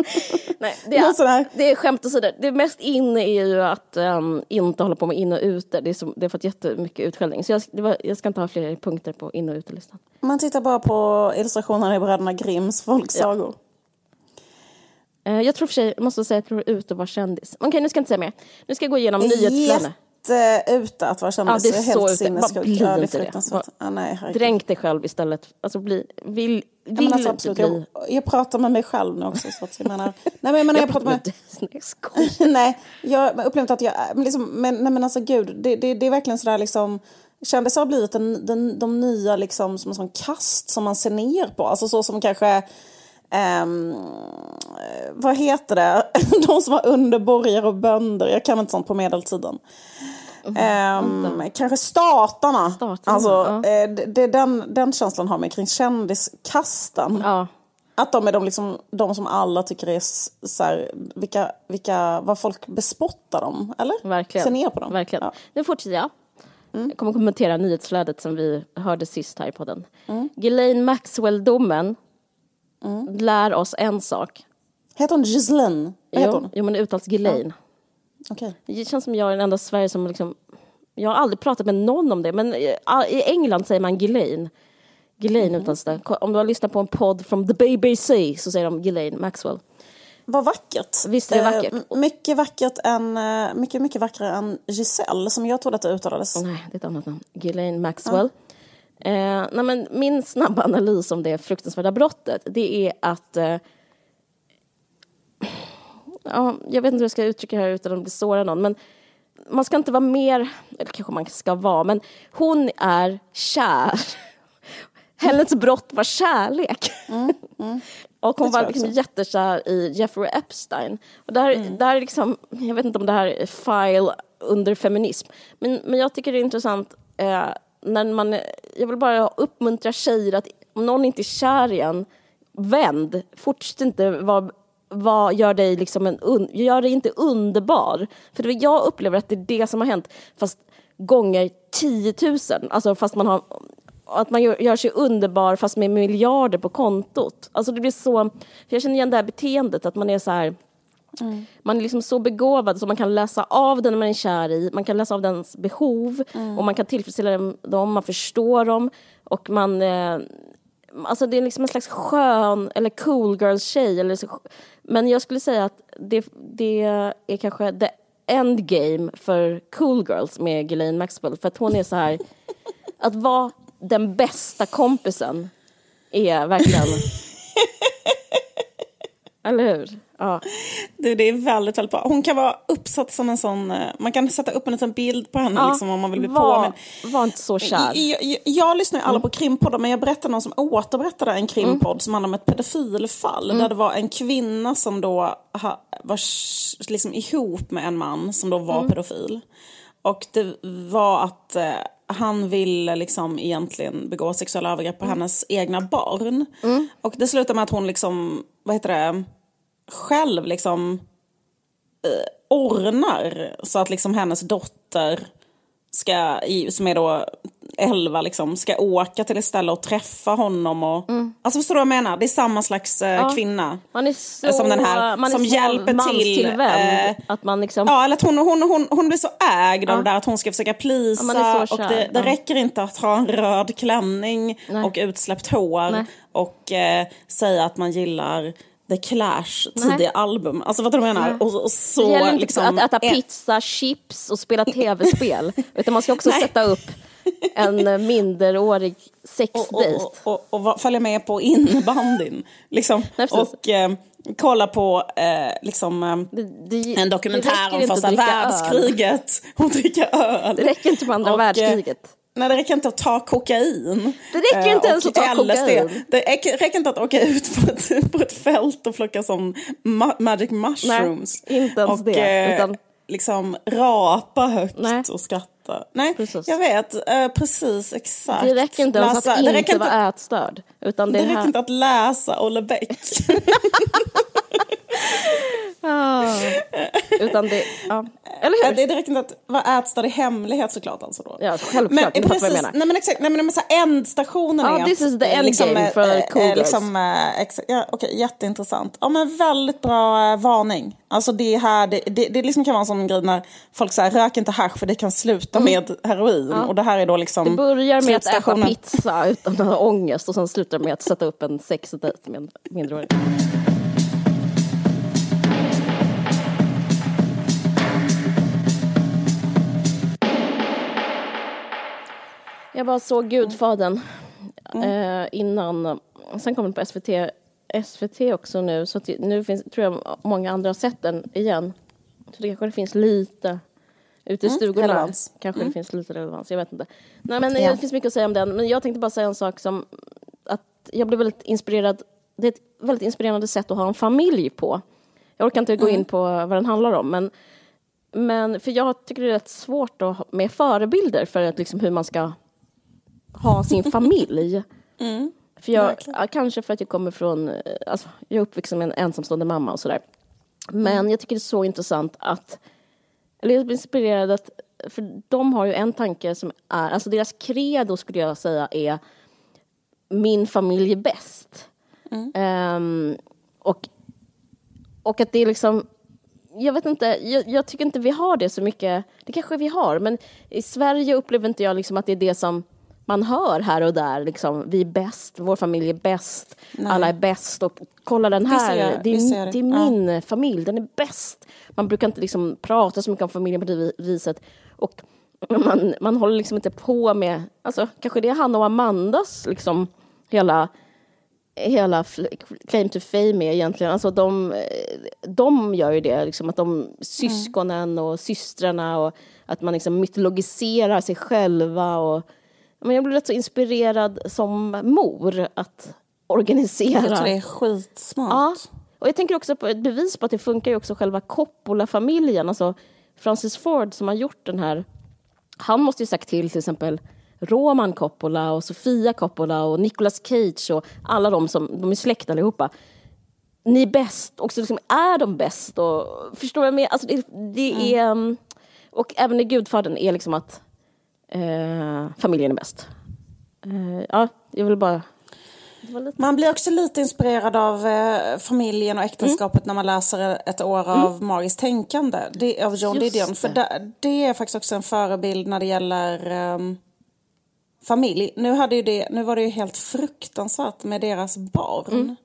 Nej, det, är, det är skämt åsido. Det mest inne är ju att um, inte hålla på med in och ute. Det, är som, det har fått jättemycket utskällning. Så jag, var, jag ska inte ha fler punkter på in och utelistan. Man tittar bara på illustrationerna i bröderna Grimms folksagor. Eh, jag tror för sig, jag måste säga att jag tror ut och vara kändis. Okej, nu ska jag inte säga mer. Nu ska jag gå igenom nyhetsflödena. Jätte ute att vara kändis. Ja, det är så helt ute. Bara sinnessjukt. bli Ja, inte det. Ja, nej. Dränk dig själv istället. Alltså bli, vill, Ja, vill men alltså, absolut, jag, jag pratar med mig själv nu också. Så att jag menar, nej, men jag, menar, jag pratar med... dig. Nej, jag jag upplevt att jag... men Liksom, men, nej, men alltså gud, det, det, det är verkligen sådär liksom... Kändisar har blivit den, den, de nya liksom som en sån kast som man ser ner på. Alltså så som kanske... ehm, vad heter det? De som var under borgare och bönder. Jag kan inte sånt på medeltiden. Ehm, kanske statarna. Statarna, alltså, ja. eh, det, det, den, den känslan har man kring kändiskasten. Ja, Att de är de, liksom, de som alla tycker är så här, vilka, vilka, vad folk bespottar dem, eller? verkligen. Ser ner på dem. Verkligen. Ja. Nu fortsätter jag. Mm. Jag kommer kommentera nyhetsflödet som vi hörde sist här i podden. Mm. Ghislaine Maxwell-domen lär oss en sak. Heter hon Ghislaine? Vad heter Jo, hon? jo, men det uttalas Ghislaine. Okej. Det känns som jag är den enda i Sverige som liksom... Jag har aldrig pratat med någon om det, men i England säger man Ghislaine. Ghislaine Mhm. uttalas det. Om du har lyssnat på en podd från the BBC så säger de Ghislaine Maxwell. Vad vackert. Visst är det Eh, vackert? m- mycket vackert än, eh, mycket, mycket vackrare än Giselle som jag trodde att det uttalades. Nej, det är ett annat namn. Ghislaine Maxwell. Eh, nej, men min snabba analys om det fruktansvärda brottet, det är att... Eh, ja, jag vet inte hur jag ska uttrycka det här utan att bli såra någon, men man ska inte vara mer, eller kanske man ska vara, men hon är kär. Hennes brott var kärlek. Och hon Det tror var liksom jättekär i Jeffrey Epstein. Och det här, det här är liksom, jag vet inte om det här är file under feminism, men, men jag tycker det är intressant eh, när man, jag vill bara uppmuntra tjejer att om någon inte är kär i en, vänd, fortsätt inte vara vad gör dig liksom en un, gör dig inte underbar. För det, jag upplever att det är det som har hänt, fast gånger 10 000. Alltså fast man har, att man gör, gör sig underbar fast med miljarder på kontot. Alltså det blir så, för jag känner igen det här beteendet att man är så här, man är liksom så begåvad så man kan läsa av den man är kär i, man kan läsa av dens behov och man kan tillfredsställa dem, man förstår dem och man eh, Alltså det är liksom en slags skön eller cool. Eller så, men jag skulle säga att det, det är kanske the endgame för cool girls med Ghislaine Maxwell. För att hon är så här, att vara den bästa kompisen är verkligen... Eller hur? Ja. Det, det är väldigt, väldigt bra. Hon kan vara uppsatt som en sån... eh, Man kan sätta upp en liten bild på henne Ja, liksom, om man vill bli var, påmind. var inte så kär. Jag, jag, jag lyssnar ju alla på krimpoddar men jag berättade någon som återberättade en krimpodd Mm. som handlar om ett pedofilfall. Där det var en kvinna som då ha, var liksom ihop med en man som då Mm. var pedofil. Och det var att eh, han ville liksom egentligen begå sexuella övergrepp Mm. på hennes egna barn. Och det slutade med att hon liksom, vad heter det, själv liksom eh, ordnar så att liksom hennes dotter ska, som är då 11 liksom, ska åka till ett ställe och träffa honom. Och, Alltså förstår du vad jag menar? Det är samma slags eh, kvinna. Man är så, Som den här, man är som så hjälper till, eh, att man liksom... Ja, eller att hon, hon, hon, hon blir så ägd av det där att hon ska försöka plisa. Ja, och det, det ja. räcker inte att ha en röd klänning Nej. och utsläppt hår Nej. och eh, säga att man gillar The Clash tidiga album. Alltså vad du menar? Och, och det så gäller inte liksom, att äta eh, pizza, chips och spela tv-spel. utan man ska också sätta upp en eh, minderårig och, sexdejt. och, och, och, va- följa med på innebandyn. Liksom. Nej, och eh, kolla på eh, liksom, eh, Det- det- en det dokumentär om första dricka öl. världskriget och dricka öl. Det räcker inte med andra Och, eh, världskriget. Nej, det räcker inte att ta kokain. Det räcker inte ens att ta kokain. Det räcker inte att åka ut på ett, på ett fält och plocka som ma magic mushrooms. Nej, inte ens och, det. Eh, utan... liksom rapa högt Nej. och skratta. Nej, precis. jag vet. Uh, precis, exakt. Det räcker inte ens att inte, inte vara ätstörd. Utan det, det räcker inte att läsa Olle Bäck. ah. Utan det, ja. Eller hur? Det, räcker inte att vara ätstad i hemlighet såklart. Alltså då. Ja, självklart. Men, precis, vad jag menar. Nej men exakt, nej, men så här, ändstationen ja, är this is the end liksom, för cool eh, liksom, eh, exa, ja, okay, Jätteintressant. Ja men väldigt bra eh, varning. Alltså det här, det, det, det liksom kan vara en sån grej när folk säger rök inte hasch för det kan sluta mm. med heroin. Ja. Och det här är då liksom Det börjar med att äta pizza utan att ha ångest och sen slutar med att sätta upp en sexdejt med en minderårig. Jag bara såg Gudfadern mm. eh, innan. Sen kom den på SVT, SVT också nu. Så nu finns, tror jag många andra har sett den igen. Så det kanske det finns lite ute i mm, stugorna. Relevans. Kanske mm. det finns lite relevans, jag vet inte. Nej, men ja. Det finns mycket att säga om den. Men jag tänkte bara säga en sak som att jag blev väldigt inspirerad. Det är ett väldigt inspirerande sätt att ha en familj på. Jag orkar inte gå mm. in på vad den handlar om, men men för jag tycker det är rätt svårt att, med förebilder för att, liksom, hur man ska ha sin familj. Mm. För jag, kanske för att jag kommer från, eh, alltså, jag är uppvuxen med en ensamstående mamma och sådär. Men mm. jag tycker det är så intressant att, eller jag blir inspirerad att, för de har ju en tanke som är, alltså deras credo skulle jag säga är min familj är bäst. Mm. Um, och, och att det är liksom, jag vet inte, jag, jag, tycker inte vi har det så mycket, det kanske vi har, men i Sverige upplever inte jag liksom att det är det som man hör här och där, liksom, vi är bäst, vår familj är bäst, Nej. alla är bäst och kolla den här, det, det, är, det är min ja. familj, den är bäst. Man brukar inte liksom prata så mycket om familjen på det viset. Och man, man håller liksom inte på med, alltså kanske det är han och Amandas liksom hela hela claim to fame är egentligen, alltså de, de gör ju det, liksom att de syskonen och systrarna och att man liksom mytologiserar sig själva och men jag blev rätt så inspirerad som mor att organisera. Jag tror det är skitsmart. Ja. Och jag tänker också på ett bevis på att det funkar ju också själva Coppola-familjen, alltså Francis Ford som har gjort den här, han måste ju sagt till till exempel Roman Coppola och Sofia Coppola och Nicolas Cage och alla de som, de är släkt allihopa. Ni är bäst, och så liksom är de bäst och förstår jag menar? Alltså det, det mm. är, mm. och även i Gudfadern är liksom att eh, familjen är bäst. Eh, ja, jag vill bara... Man blir också lite inspirerad av eh, familjen och äktenskapet mm. när man läser ett år av mm. magiskt tänkande det, av John Didion. För det, det, är faktiskt också en förebild när det gäller um, familj. Nu, hade ju det, nu var det ju helt fruktansvärt med deras barn. Mm.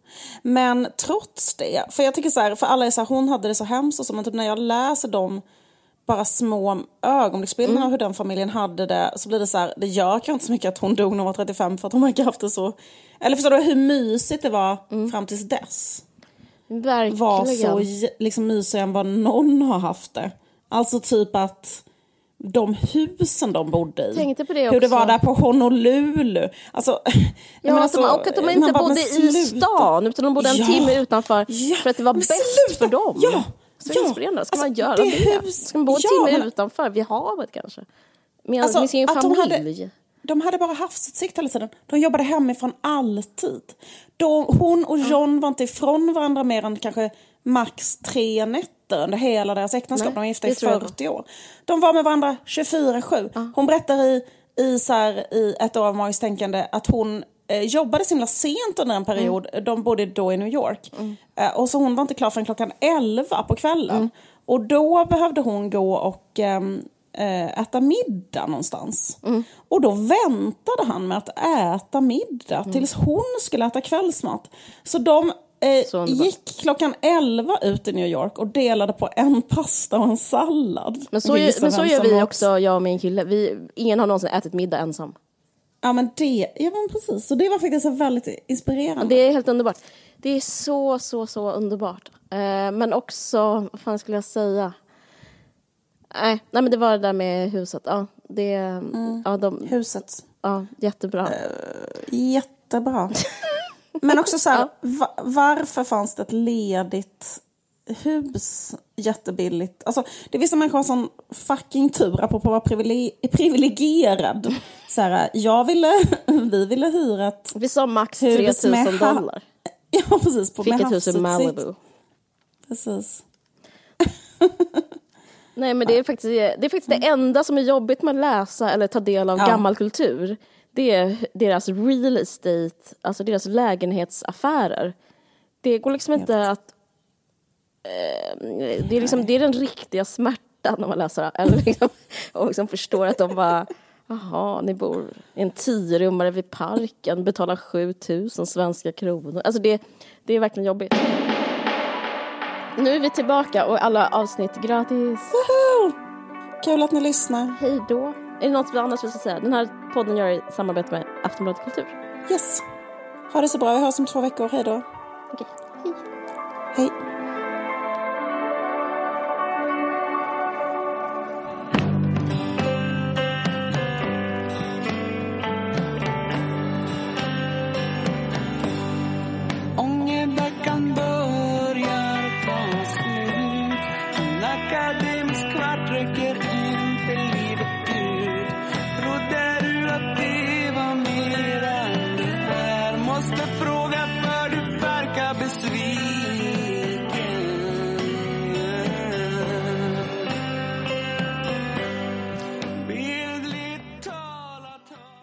Men trots det, för jag tycker så här, för alla är så här, hon hade det så hemskt och så, men typ när jag läser dem bara små ögonblicksbilder mm. av hur den familjen hade det så blir det så här, det gör kanske inte så mycket att hon dog när hon var 35 för att hon verkar haft det så, eller förstår du hur mysigt det var mm. fram tills dess? Verkligen. Var så liksom mysigare än vad någon har haft det. Alltså typ att de husen de bodde i. Tänkte på det också. Hur det var där på Honolulu. Alltså, ja, att alltså, och att de inte bodde i stan utan de bodde en ja, timme utanför ja, för att det var bäst för dem. Ja, så ja, inspirerande. Ska alltså, man göra det? det? Ska man bo en ja, timme men... utanför, vid havet kanske? Med, alltså, med sin familj? De hade, de hade bara havsutsikt hela tiden. De jobbade hemifrån alltid. De, hon och John var inte ifrån varandra mer än kanske max tre nätter under hela deras äktenskap. Nej, de var gifta i 40 år. De var med varandra 24-7. Ja. Hon berättar i, i, så här, i ett år av magiskt tänkande att hon eh, jobbade så himla sent under en period. Mm. De bodde då i New York. Mm. Eh, och så hon var inte klar förrän klockan 11 på kvällen. Mm. Och då behövde hon gå och ehm, eh, äta middag någonstans. Mm. Och då väntade han med att äta middag mm. tills hon skulle äta kvällsmat. Så de Eh, gick klockan 11 ut i New York och delade på en pasta och en sallad. Men så, gör, men så gör vi också, jag och min kille. Vi, ingen har någonsin ätit middag ensam. Ja men det, ja men precis. Så det var faktiskt väldigt inspirerande. Det är helt underbart. Det är så, så, så underbart. Eh, men också, vad fan skulle jag säga? Nej, nej, men det var det där med huset. Ja, det, mm. ja, de, Huset. Ja, jättebra. Uh, jättebra. men också så här, ja. va varför fanns det ett ledigt hus jättebilligt. Alltså, det finns människor som sån fucking tur, apropå att vara privilegierad. Så här, jag ville, vi ville hyra ett Vi sa max 3000 dollar. Ja, precis. På Fick ett hus i Malibu. Precis. Nej, men det är faktiskt, det, är faktiskt det enda som är jobbigt med att läsa eller ta del av ja. gammal kultur. Det är deras real estate, alltså deras lägenhetsaffärer. Det går liksom inte att det, är liksom, det är den riktiga smärtan när man läser det. Eller liksom, och liksom förstår att de bara, jaha, ni bor i en tiorummare vid parken, betalar 7000 svenska kronor. Alltså det, det är verkligen jobbigt. Nu är vi tillbaka och alla avsnitt gratis. Woho! Kul att ni lyssnar. Hej då. Är det något annat vi ska säga? Den här podden gör i samarbete med Aftonbladet Kultur. Yes. Ha det så bra. Vi hörs om två veckor. Hej då. Okej. Hej. Hej.